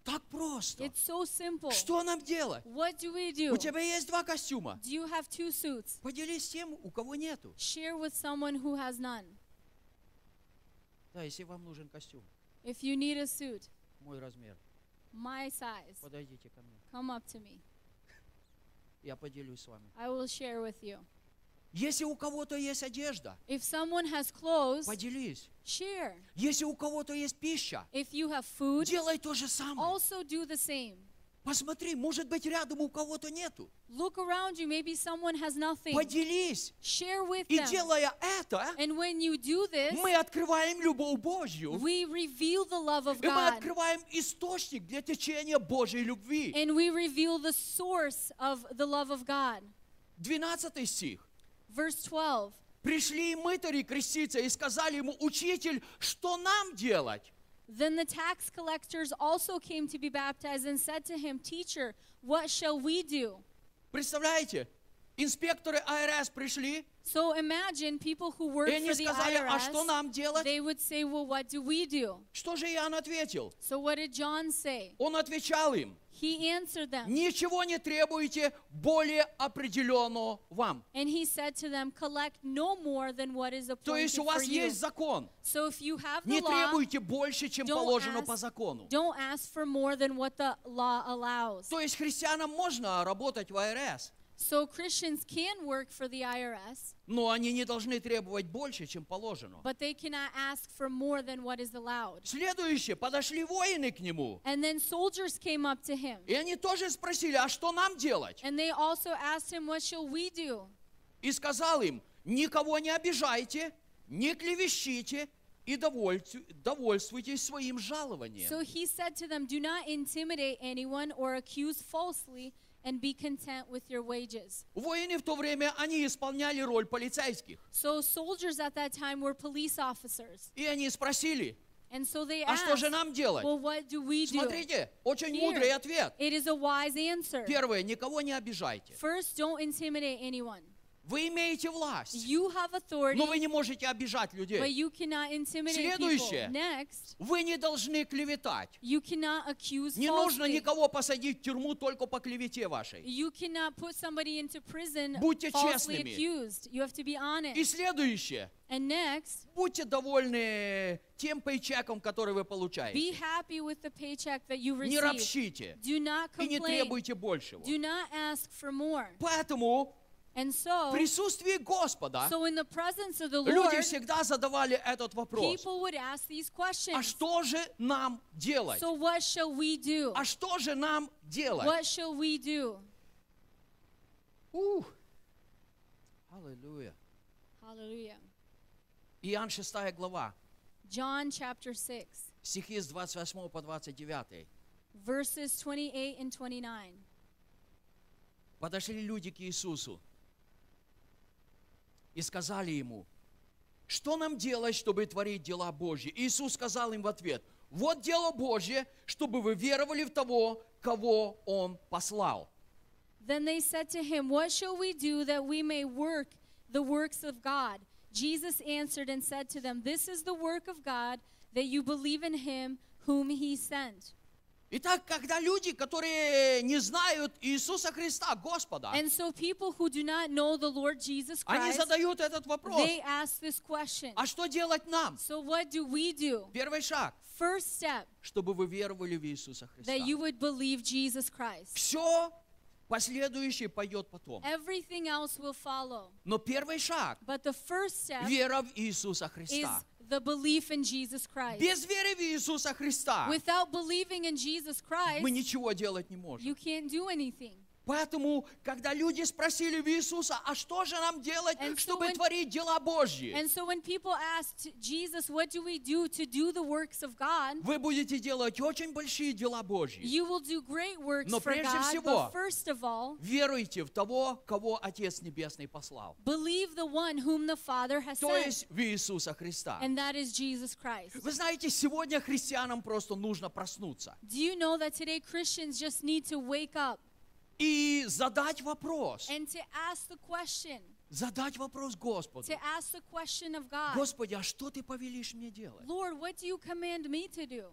Так просто. It's so simple. Что нам делать? What do we do? У тебя есть два костюма. Do you have two suits? Поделись с тем, у кого нету. Share with someone who has none. Да, если вам нужен костюм, If you need a suit, мой размер, My size, подойдите ко мне. come up to me. Я поделюсь с вами. I will share with you. Если у кого-то есть одежда, If someone has clothes, поделись. share. Если у кого-то есть пища, If you have food, делай то же самое. also do the same. Посмотри, может быть, рядом у кого-то нету. Look around you, maybe someone has nothing. Поделись. Share with И them. делая это, And when you do this, мы открываем любовь Божью. we reveal the love of И мы God. открываем источник для течения Божьей любви. And we reveal the source of the love of God. 12 стих. Verse 12. Пришли и мытари креститься и сказали ему, учитель, что нам делать? Then the tax collectors also came to be baptized and said to him, Teacher, what shall we do? Представляете? Инспекторы АРС пришли, So imagine people who work for the сказали, а что IRS, нам делать? they would say, Well, what do we do? Что же Иоанн ответил? So what did John say? Он отвечал им, He answered them. ничего не требуете более определенного вам. And he said to them, Collect no more than what is То appointed есть у вас есть закон. So if you have the Не требуйте больше, чем положено ask- по закону. don't ask for more than what the law allows. То есть христианам можно работать в АРС, So Christians can work for the IRS, но они не должны требовать больше, чем положено. but they cannot ask for more than what is allowed. Следующее, подошли воины к нему, And then soldiers came up to him, и они тоже спросили, а что нам делать? and they also asked him, What shall we do? И сказал им, никого не обижайте, не клевещите и довольцу- довольствуйтесь своим жалованием. So he said to them, Do not intimidate anyone or accuse falsely, and be content with your wages. Воины в то время, они исполняли роль полицейских. So soldiers at that time were police officers. И они спросили, And so they а asked, что же нам делать? Well, what do we do? Смотрите, очень Here. мудрый ответ. It is a wise answer. Первое, никого не обижайте. First, don't intimidate anyone. Вы имеете власть, You have authority, но вы не можете обижать but людей. you cannot intimidate Следующее. people. Next, Вы не должны клеветать. you cannot accuse Не нужно никого посадить в тюрьму только по клевете вашей. You cannot put somebody into prison Будьте falsely честными. accused. You have to be И honest. следующее. And next, Будьте довольны тем пейчеком, который вы be получаете. happy with the paycheck that you Не receive. ропщите Do not и не complain. требуйте большего. Do not ask for more. Поэтому And в so, присутствии Господа so in the presence of the люди Lord, всегда задавали этот вопрос. people would ask these А что же нам делать? So what shall we do? А что же нам делать? What shall we do? Ух. Аллилуйя. Hallelujah. Иоанн 6 глава, John chapter 6, стихи с 28 по 29. verses 28 and 29. Подошли люди к Иисусу и сказали ему, что нам делать, чтобы творить дела Божьи? Иисус сказал им в ответ, вот дело Божье, чтобы вы веровали в того, кого Он послал. Then they said to him, What shall we do that we may work the works of God? Jesus answered and said to them, This is the work of God, that you believe in him whom he sent. Итак, когда люди, которые не знают Иисуса Христа, Господа, And so people who do not know the Lord Jesus они задают этот вопрос. they ask this question. А что делать нам? So what do we do? Первый шаг, First step, чтобы вы веровали в Иисуса Христа. that you would believe Jesus Christ. Все последующее пойдет потом. Everything else will follow. Но первый шаг But the first step – вера в Иисуса is Христа. the belief in Jesus Christ. Без веры в Иисуса Христа Without believing in Jesus Christ, мы ничего делать не можем. you can't do anything. Поэтому, когда люди спросили в Иисуса, а что же нам делать, And so чтобы when- творить дела Божьи? And so when people asked Jesus, what do we do to do the works of God? Вы будете делать очень большие дела Божьи. You will do great works Но for прежде God, всего- but first of all, Веруйте в того, кого Отец Небесный послал. believe the one whom the Father has То sent, есть в Иисуса Христа. and that is Jesus Christ. Вы знаете, сегодня христианам просто нужно проснуться Do you know that today Christians just need to wake up и задать вопрос. and to ask the question, Задать вопрос Господу. to ask the question of God, Господи, а что ты повелишь мне делать? Lord, what do you command me to do?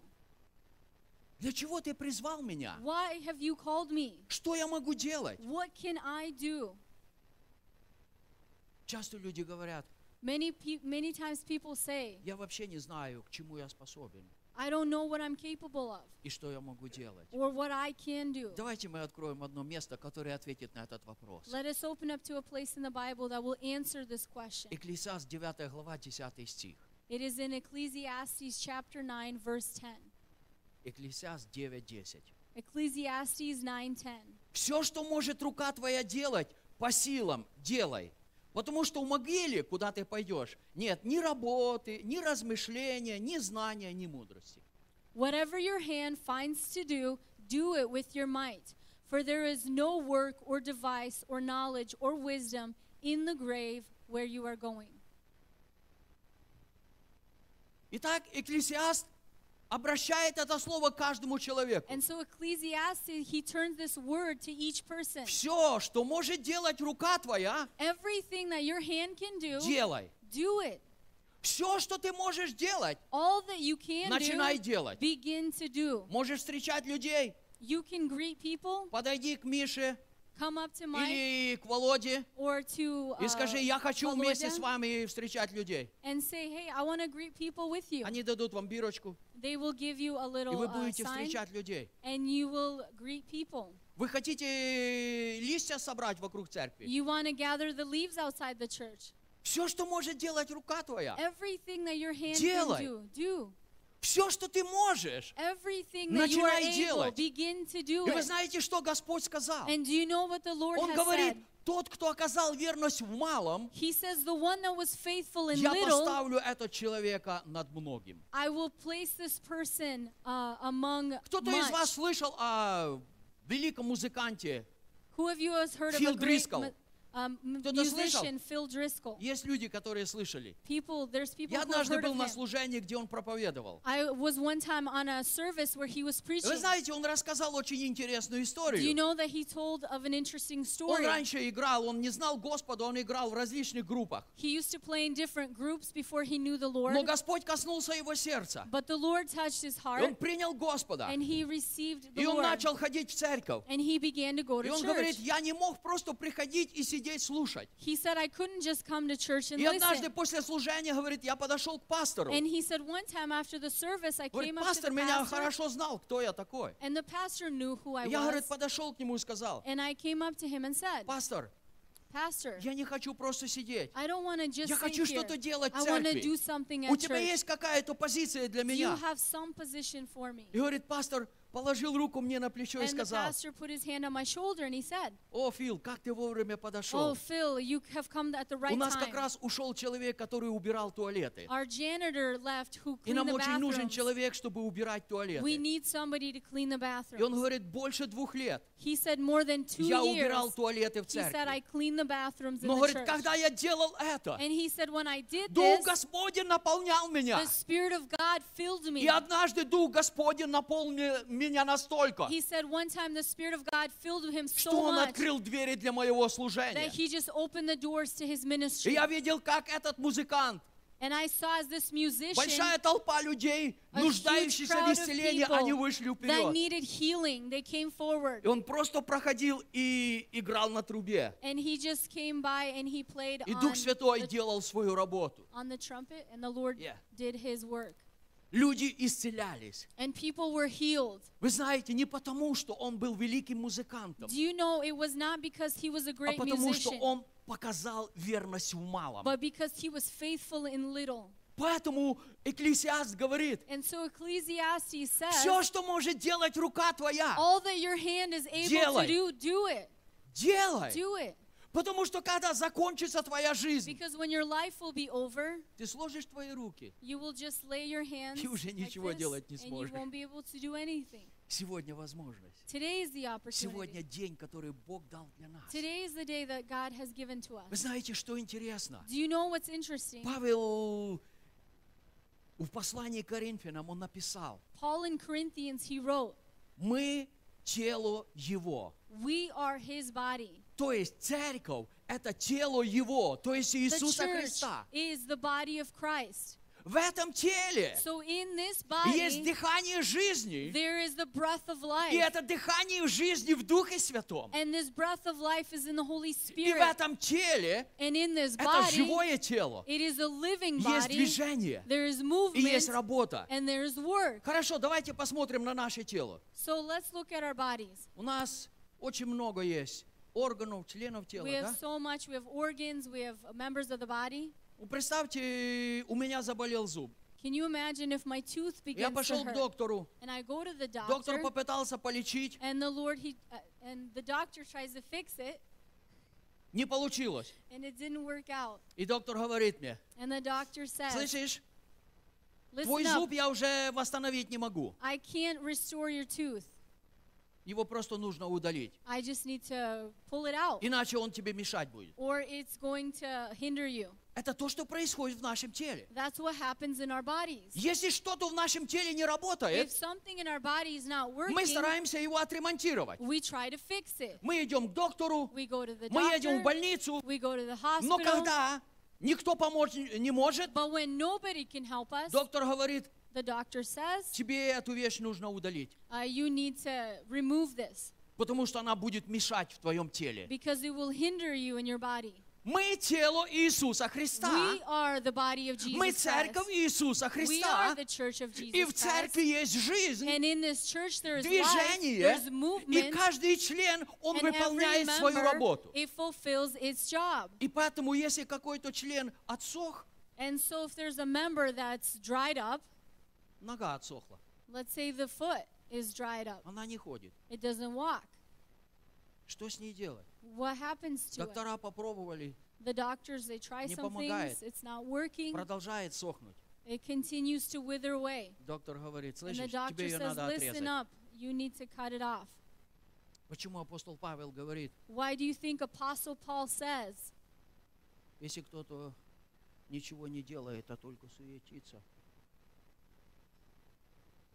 Для чего ты призвал меня? Why have you called me? Что я могу делать? What can I do? Часто люди говорят, Many, many times people say, я вообще не знаю, к чему я способен I don't know what I'm capable of и что я могу делать. or what I can do. Давайте мы откроем одно место, которое ответит на этот вопрос. Let us open up to a place in the Bible that will answer this question. Экклесиаст 9 глава 10 стих. It is in Ecclesiastes chapter 9 verse 10. Экклесиаст 9.10. Ecclesiastes 9:10. Все, что может рука твоя делать, по силам делай. Потому что в могиле, куда ты пойдешь, нет ни работы, ни размышления, ни знания, ни мудрости. Whatever your hand finds to do, do it with your might. For there is no work or device or knowledge or wisdom in the grave where you are going. Итак, Экклесиаст обращает это слово каждому человеку. And so Ecclesiastes, he turns this word to each person. Все, что может делать рука твоя, Everything that your hand can do, делай. do it. Все, что ты можешь делать, All that you can начинай do, делать. begin to do. Можешь встречать людей, You can greet people, подойди к Мише come up to Mike или к Володе or to и скажи, uh, я хочу вместе Володя с вами встречать людей. and say, hey, I want to greet people with you. Они дадут вам бирочку, They will give you a и little вы uh, будете sign встречать людей. and you will greet people. Вы хотите листья собрать вокруг церкви? You want to gather the leaves outside the church. Все, что может делать рука твоя, Everything that your hand Делай. can do, do. Все, что ты можешь. Начинай делать. И вы знаете, что Господь сказал? And do you know what the Lord Он говорит, тот, кто оказал верность в малом, He says, the one that was faithful in я little, поставлю этого человека над многим. I will place this person uh, among Кто-то из вас much. слышал о великом музыканте? Who of you has heard Phil of a great um, слышал? musician, Phil Driscoll? Есть люди, которые слышали. People, there's people Я однажды был на служении, где он проповедовал. I was one time on a service where he was preaching. Вы знаете, он рассказал очень интересную Do you историю. know that he told of an interesting Он раньше играл, он не знал Господа, он играл в различных группах. He used to play in different groups before he knew the Lord. Но Господь коснулся его сердца. But the Lord touched his И он heart принял Господа. and he received the И он Lord. начал ходить в церковь. And he began to go И to он church. говорит, я не мог просто приходить и сидеть слушать. He said, I couldn't just come to church and И однажды listen. после служения, говорит, я подошел к пастору. And he said, one time after the service, I Говорит, came up to the меня pastor, хорошо знал, кто я такой. and the pastor knew who I И я, говорит, was. подошел к нему и сказал, And I came up to him and said, пастор, Pastor, я не хочу просто сидеть. I don't want to just Я хочу что-то делать в I want to церкви. do something У at тебя church. есть какая-то позиция для Do you меня? have some position for me? И говорит, пастор положил руку мне на плечо и the сказал, pastor put his hand on my shoulder and he said, о, Фил, как ты вовремя Oh, подошел. Phil, you have come at the У right нас как time. раз ушел человек, который убирал туалеты. Our janitor left who И cleaned нам the очень нужен bathrooms. человек, чтобы убирать We туалеты. need somebody to clean the И он bathrooms. говорит, больше двух лет He said more than two я years. убирал туалеты в He said, I церкви. cleaned the bathrooms in Но, the говорит, church. когда я делал это, And he said, when I did Дух this, Господень наполнял меня. the Spirit of God filled me. И однажды Дух Господень наполнил меня настолько, He said one time the Spirit of God filled him что Он much открыл двери для моего that служения. he just opened the doors to his И я видел, как этот музыкант, And I saw as this musician, большая толпа людей, нуждающихся в исцелении, они вышли вперед. И он просто проходил и играл на трубе. И Дух Святой делал свою работу. on the trumpet, and the Lord Yeah. did his work. Люди исцелялись. And people were healed. Вы знаете, не потому, что он был великим музыкантом, Do you know it was not because he was a а great потому, что musician, он показал верность в малом. but because he was faithful in little. Поэтому Экклесиаст говорит, And so Ecclesiastes says, все, что может делать рука твоя, all that your hand is able Делай. to do, do it. делай. Do it. Потому что когда закончится твоя жизнь, Because when your life will be over, ты сложишь твои руки. you will just lay your hands И уже like ничего this, делать не and you сможешь. won't be able to do anything. Сегодня возможность. Today is the opportunity. Сегодня день, который Бог дал для нас. Today is the day that God has given to Вы us. знаете, что интересно? Do you know what's interesting? Павел в послании к Коринфянам он написал, Paul in Corinthians, he wrote, мы тело Его. We are his body. То есть церковь – это тело Его, то есть Иисуса Христа. is the body of Christ. В этом теле So in this есть body, дыхание жизни, there is the breath of и life. это дыхание жизни в Духе Святом. And this breath of life is in the Holy И в Spirit. этом теле And in this это body, живое тело. it is a living Есть body. движение There is и movement есть работа. and there is work. Хорошо, давайте посмотрим на наше тело. So let's look at our bodies. У нас очень много есть органов, членов тела. We да? have so much. We have organs. We have members of the body. Ну, Представьте, у меня заболел зуб. Can you imagine if my tooth Я begins to пошел к hurt? доктору. And I go to the Доктор doctor, попытался полечить. and the Lord, he, uh, and the doctor tries to fix it, Не получилось. and it didn't work out. И доктор говорит мне, And the doctor says, слышишь, твой "Listen up. зуб я уже восстановить не могу. I can't restore your tooth. Его просто нужно удалить. I just need to pull it out, Иначе он тебе мешать будет. or it's going to hinder you." Это то, что происходит в нашем теле. That's what happens in our bodies. Если что-то в нашем теле не If работает, something in our body is not мы working, стараемся его отремонтировать. we try to fix it. Мы идем к доктору, We go to the мы едем в doctor, больницу, we go to the но hospital, когда никто помочь не может, but when nobody can help us, доктор говорит, the doctor says, тебе эту вещь нужно удалить, uh, you need to remove this потому что она будет мешать в твоем теле. because it will hinder you in your body. Мы тело Иисуса Христа. We are the body of Мы Jesus церковь Christ. Иисуса We are Христа. the church of И Jesus в Christ. церкви есть жизнь, And in this church there is life, движение, и movement, каждый член, он выполняет свою member, работу. it fulfills its job. И поэтому, если какой-то член отсох, And so if there's a member that's dried up, нога отсохла, let's say the foot is dried up, она не ходит. it doesn't walk. Что с ней делать? What happens to it? Доктора попробовали, The doctors, they try Не some помогает. things, it's not working, продолжает сохнуть. it continues to wither away. Доктор говорит, слышишь, тебе ее надо отрезать. up, you need to cut it off. Почему апостол Павел говорит, Why do you think Apostle Paul says, если кто-то ничего не делает, а только суетится?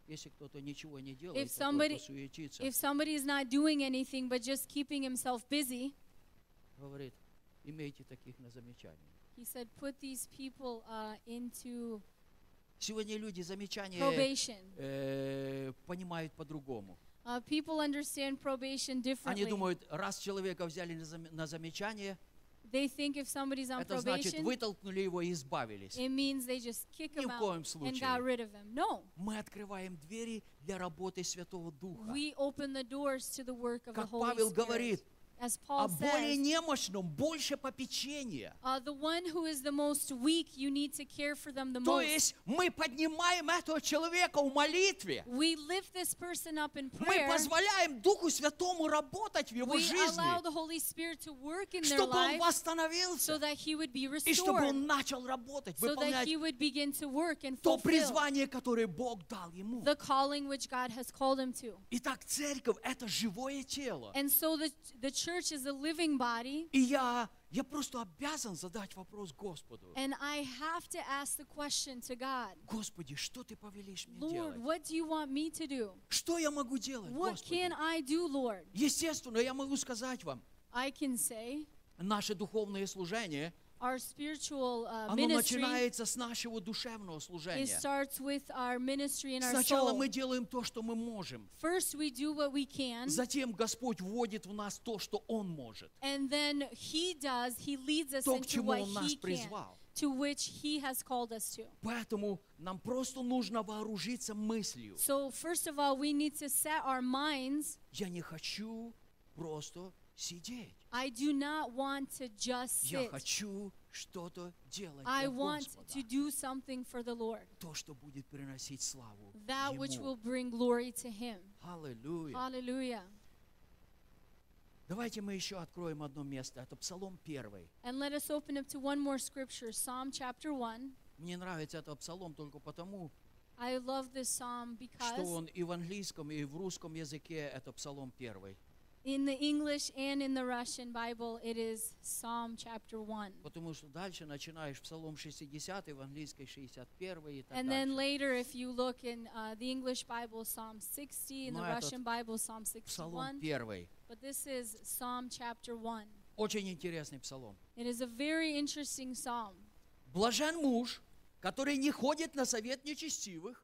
Если кто-то ничего не делает, If somebody- суетится, if somebody is not doing anything but just keeping himself busy, говорит, имейте таких на замечание. he said, put these people uh, into Сегодня люди замечания probation. э, понимают по-другому. Uh, people understand probation Они differently. думают, раз человека взяли на замечание, They think if somebody's on это значит probation, вытолкнули его и избавились. it means they just kick Ни him в out коем and случае. got rid of him. No, Мы открываем двери для работы Святого Духа. we open the doors to the work of the Как Holy Павел Spirit. говорит, о Paul более says, немощном больше попечения. uh, То есть мы поднимаем этого человека в молитве. We lift this person up in Мы позволяем Духу Святому работать в его We allow жизни, the Holy Spirit to work in their чтобы он восстановился so that he would be и чтобы он начал работать, so that выполнять he would begin to work and то призвание, которое Бог дал ему. the calling which God has called him to. Итак, церковь – это живое тело. And so the, the church is a living body, И я, я просто обязан задать вопрос Господу. and I have to ask the question to God Господи, что Ты повелишь мне Lord, делать? what do you want me to do? Что я могу делать, What Господи? can I do, Lord? Естественно, я могу сказать вам, I can say наше духовное служение, our spiritual uh, оно ministry начинается с нашего душевного it служения. starts with our ministry and our Сначала soul. мы делаем то, что мы можем. First, we do what we can, Затем Господь вводит в нас то, что Он может. and then He does. He leads us То, к into чему what Он нас He can, призвал. to which He has called us to. Поэтому нам просто нужно вооружиться мыслью. So, first of all, we need to set our minds. Я не хочу просто сидеть. I do not want to just Я sit. хочу что-то делать I для want Господа. to do something for the Lord, То, что будет приносить славу that which Ему. will bring glory to Him. Аллилуйя. Hallelujah. Давайте мы еще откроем одно место. Это Псалом 1. And let us open up to one more scripture, Psalm chapter 1. Мне нравится этот псалом только потому, I love this psalm что because он и в английском, и в русском языке это Псалом 1. in the English and in the Russian Bible, it is Psalm chapter 1. Потому что дальше начинаешь Псалом 60, в английской 61 и так And then дальше. later, if you look in uh, the English Bible, Psalm 60, in the Но этот Russian Bible, Psalm Псалом 61. 1. But this is Psalm chapter 1. Очень интересный псалом. It is a very interesting psalm. Блажен муж, который не ходит на совет нечестивых,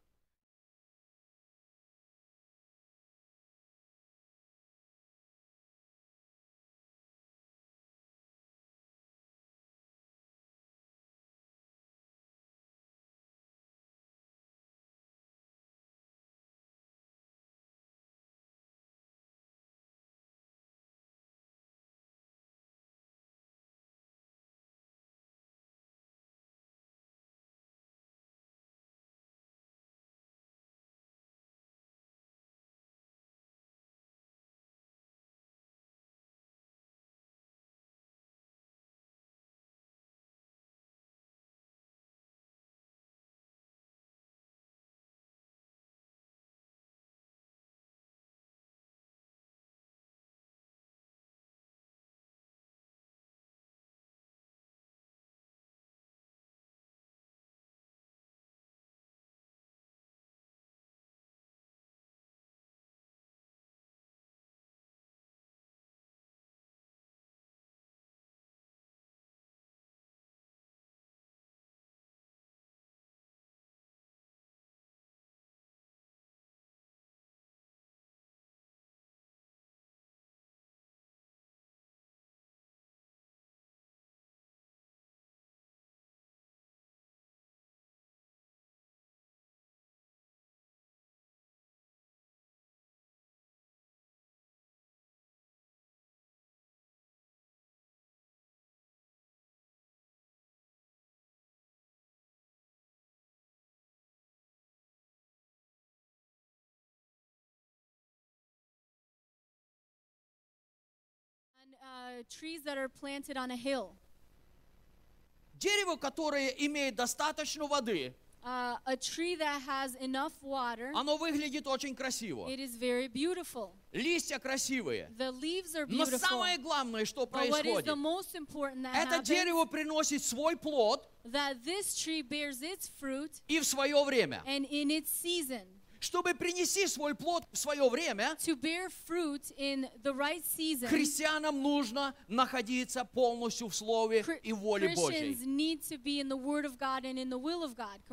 дерево, которое имеет достаточно воды, Uh, a tree that has enough water, оно выглядит очень красиво. it is very beautiful. Листья красивые. The leaves are Но beautiful. самое главное, что But what is происходит, the most important that это happens, дерево приносит свой плод that this tree bears its fruit и в свое время. and in its season. Чтобы принести свой плод в свое время, To bear fruit in the right season, христианам нужно находиться полностью в Слове и воле Божьей.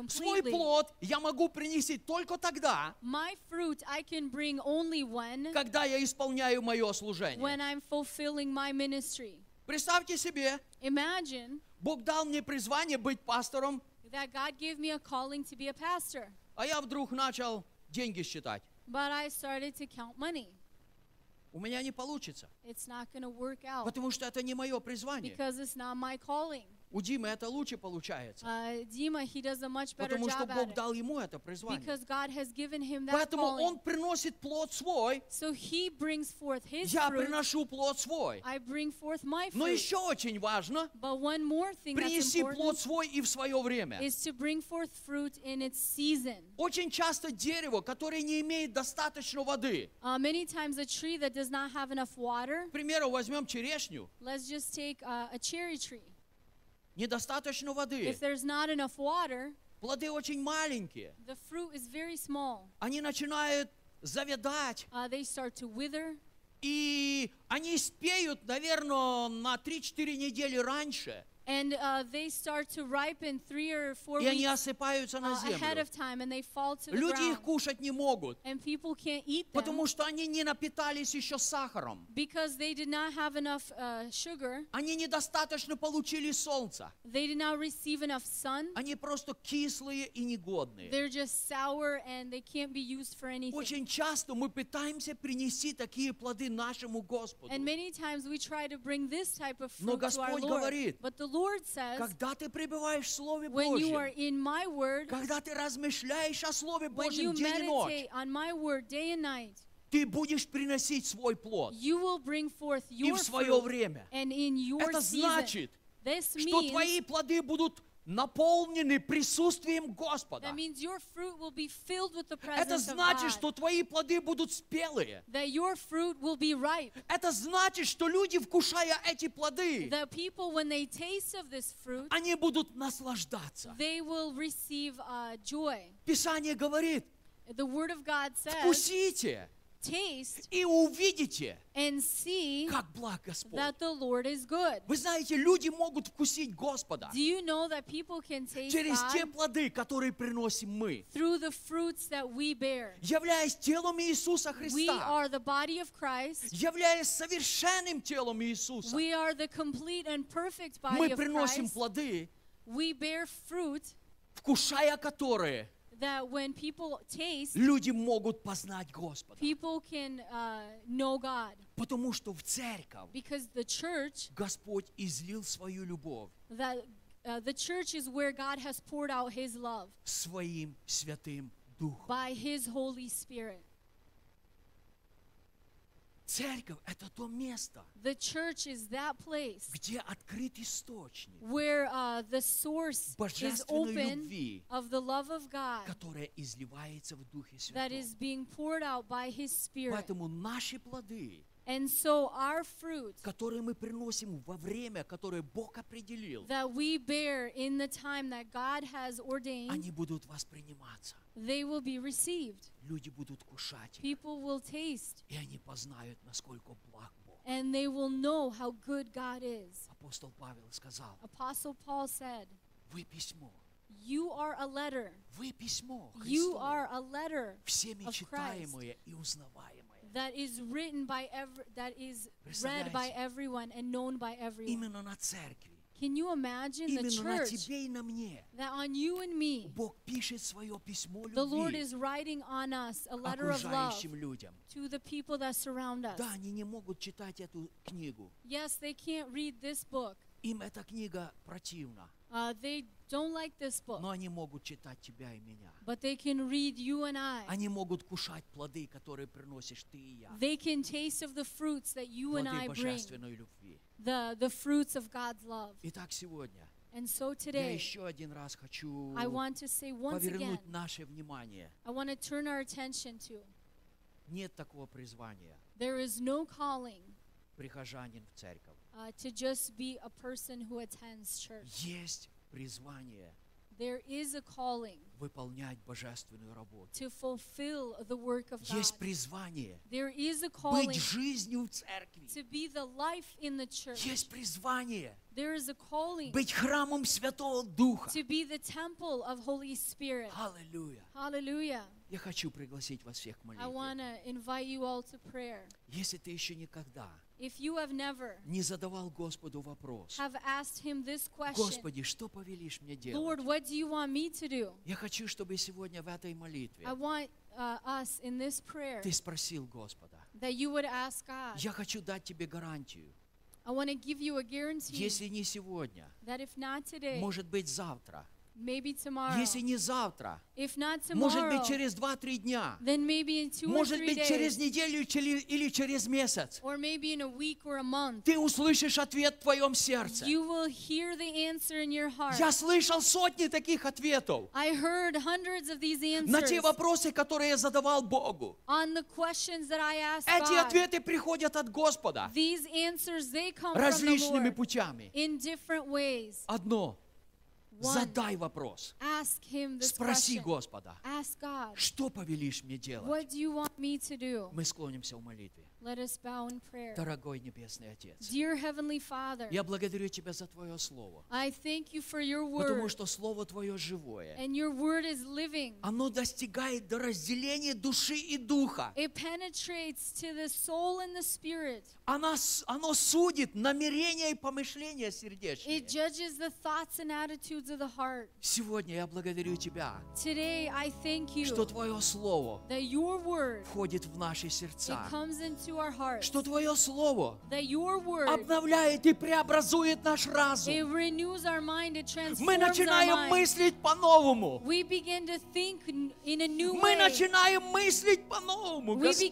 Свой плод я могу принести только тогда, My fruit I can bring only when когда я исполняю мое when служение. I'm fulfilling my ministry. Представьте себе, Imagine Бог дал мне призвание быть пастором, that God gave me a calling to be a pastor, а я вдруг начал деньги считать. but I started to count money. У меня не получится, It's not to work out потому что это не мое призвание. because it's not my calling. У Димы это лучше получается, Uh, Dima, he does a much better потому что job Бог дал ему это призвание. because God has given him that Поэтому calling. он приносит плод свой, So he brings forth his я fruit. приношу плод свой. I bring forth my Но fruit. еще очень важно But one more thing that's принести плод свой и в свое время. is to bring forth fruit in its season. Очень часто дерево, которое не имеет достаточно воды, Uh, many times a tree that does not have enough water, к примеру, возьмем черешню, let's just take uh, a cherry tree. Недостаточно воды, If there's not enough water, плоды очень маленькие, the fruit is very small. они начинают завядать, Uh, they start to wither, и они спеют, наверное, на 3-4 недели раньше, And uh, they start to ripen three or four и они weeks осыпаются на uh, ahead землю. of time, and they fall to the Люди их ground. кушать не могут, And people can't eat them потому что они не напитались еще сахаром. because they did not have enough uh, sugar. Они недостаточно получили солнца. They did not receive enough sun. Они просто кислые и негодные. They're just sour and they can't be used for anything. Очень часто мы пытаемся принести такие плоды нашему Господу. And many times we try to bring this type of Но fruit to our Господь Lord. говорит, But the Lord says, Когда ты пребываешь в Слове when you are Божьем, in my word, когда ты размышляешь о Слове when you Божьем день и ночь, meditate on my word day and night, ты будешь приносить свой плод. you will bring forth И your в свое fruit время. and in your Это season. значит, This что means твои плоды будут наполнены присутствием Господа. that means your fruit will be filled with the Это значит, что твои плоды будут спелые. That your fruit will be ripe. Это значит, что люди, вкушая эти плоды, The people, when they taste of this fruit, они будут наслаждаться. they will receive uh, joy. Писание говорит, The Word of God says, вкусите taste и увидите, and see как благ Господь. that the Lord is good. Вы знаете, люди могут вкусить Господа Do you know that people can taste через те God плоды, которые приносим мы. through the fruits that we bear? Являясь телом Иисуса We Христа, are the body of Christ. являясь совершенным телом Иисуса, We are the complete and perfect body мы of приносим Christ. плоды, We bear fruit вкушая которые that when people taste, люди могут познать Господа. people can uh, know God. Потому что в церковь Because the church, Господь излил свою любовь that uh, the church is where God has poured out His love своим святым Духом. by His Holy Spirit. Церковь – это то место, The church is that place где открыт источник where uh, the source is open любви, of the love of God которая изливается в Духе that Святом. is being poured out by His Spirit. Поэтому наши плоды, And so our fruit которые мы приносим во время, которое Бог определил, that we bear in the time that God has ordained, они будут восприниматься. they will be received. Люди будут кушать их, People will taste и они познают, насколько благ Бог. and they will know how good God is. Апостол Павел сказал, Apostle Paul said, вы письмо, You are a letter. вы письмо You Христово, are a letter всеми of Christ читаемое и узнаваемое. that is written by every, that is read by Представляете? everyone and known by everyone. Именно на церкви, Can you imagine the именно на church тебе и на мне that on you and me, Бог пишет свое письмо the Lord любви is writing on us a letter of love окружающим людям. to the people that surround us? Да, они не могут читать эту книгу. Yes, they can't read this book. Им эта книга противна, Uh, they don't like this book, но они могут читать тебя и меня. but they can read you and I. Они могут кушать плоды, которые приносишь ты и я. They can taste of the fruits that you and I Плоды bring, божественной любви. the, the fruits of God's love. Итак, сегодня And so я today, еще один раз хочу I want to say once again, повернуть наше внимание. I want to turn our attention to Нет такого призвания there is no calling прихожанин в церковь. uh, to just be a person who attends church. Есть призвание There is a calling выполнять божественную работу. to fulfill the work of God. Есть призвание There is a calling быть жизнью в церкви. to be the life in the church. Есть призвание There is a calling быть храмом Святого Духа. to be the temple of Holy Spirit. Аллилуйя. Hallelujah. Я хочу пригласить вас всех к I want молитве. to invite you all to prayer. Если ты еще никогда If you have never не задавал Господу вопрос, have asked him this question, Господи, что повелишь мне Lord, делать? what do you want me to do? Я хочу, чтобы сегодня в этой молитве I want uh, us in this prayer ты спросил Господа. that you would ask God. Я хочу дать тебе гарантию. I want to give you a guarantee Если не сегодня, that if not today, может быть завтра. Maybe tomorrow, Если не завтра, if not может tomorrow, быть через 2-3 дня, then maybe in two or может three быть через неделю или через месяц, or maybe in a week or a month, ты услышишь ответ в твоем сердце. you will hear the answer in your heart. Я слышал сотни таких ответов I heard hundreds of these на answers те вопросы, которые я задавал Богу. on the questions that I asked Эти God. ответы приходят от Господа These answers, they come from the различными Lord путями. in different ways. Одно. Задай вопрос. Ask Him this Спроси. Господа, что повелишь мне делать? what do you want me to do? Мы склонимся в молитве. Let us bow in prayer. Дорогой Небесный Отец, Dear Heavenly Father, я благодарю Тебя за Твое Слово, I thank you for your потому word. что Слово Твое живое. And your word is living. Оно достигает до разделения души и духа. It penetrates to the soul and the spirit. Оно, оно судит намерения и помышления сердечные. It judges the thoughts and attitudes of the heart. Сегодня я благодарю Тебя, Today, I thank you что Твое Слово that your word входит в наши it сердца, comes into. Что Твое Слово обновляет и преобразует наш разум. Мы начинаем мыслить по-новому. Мы начинаем мыслить по-новому, Господь.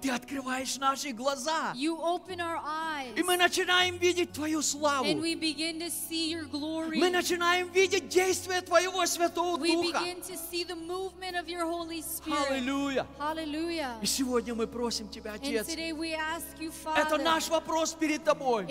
Ты открываешь наши глаза, и мы начинаем видеть Твою славу. Мы начинаем видеть действие Твоего Святого Духа. Аллилуйя. И сегодня мы просим Тебя, Отец, you, это Father, наш вопрос перед Тобой.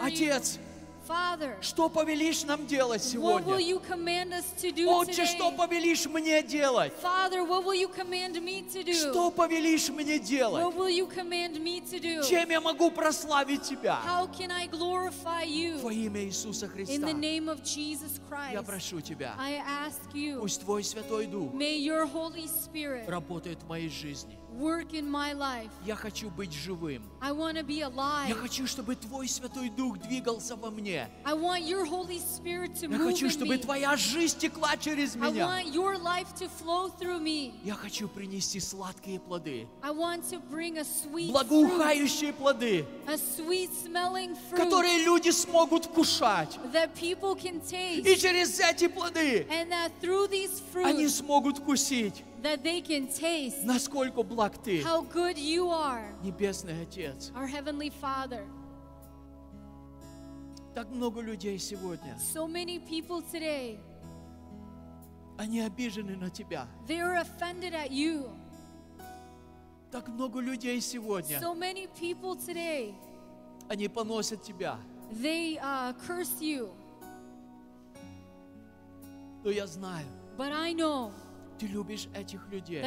Отец. Father, что повелишь нам делать what will сегодня? you command us to do Отче, что повелишь мне делать? Father, what will you command me to do? Что повелишь мне делать? What will you command me to do? Чем я могу прославить Тебя? How can I glorify you? Во имя Иисуса In Христа. the name of Jesus Я прошу Тебя, I ask you, пусть Твой Святой Дух may your Holy Spirit работает в моей жизни. Work in my life. Я хочу быть живым. I want to be Я alive. хочу, чтобы Твой Святой Дух двигался во мне. I want your Holy Spirit to Я move хочу, in чтобы me. Твоя жизнь текла через I меня. want your life to flow through me. Я хочу принести сладкие плоды, I want to bring a sweet fruit, благоухающие плоды, a sweet smelling fruit которые люди смогут вкушать. that people can И taste, через эти плоды and that through these они fruits смогут вкусить, that they can taste насколько благ Ты, how good you are, Небесный Отец. our heavenly Father. Так много людей сегодня, So many people today, они обижены на Тебя. they are offended at you. Так много людей сегодня, So many people today, они поносят Тебя. they uh, curse you. Но я знаю, But I know Ты любишь этих людей.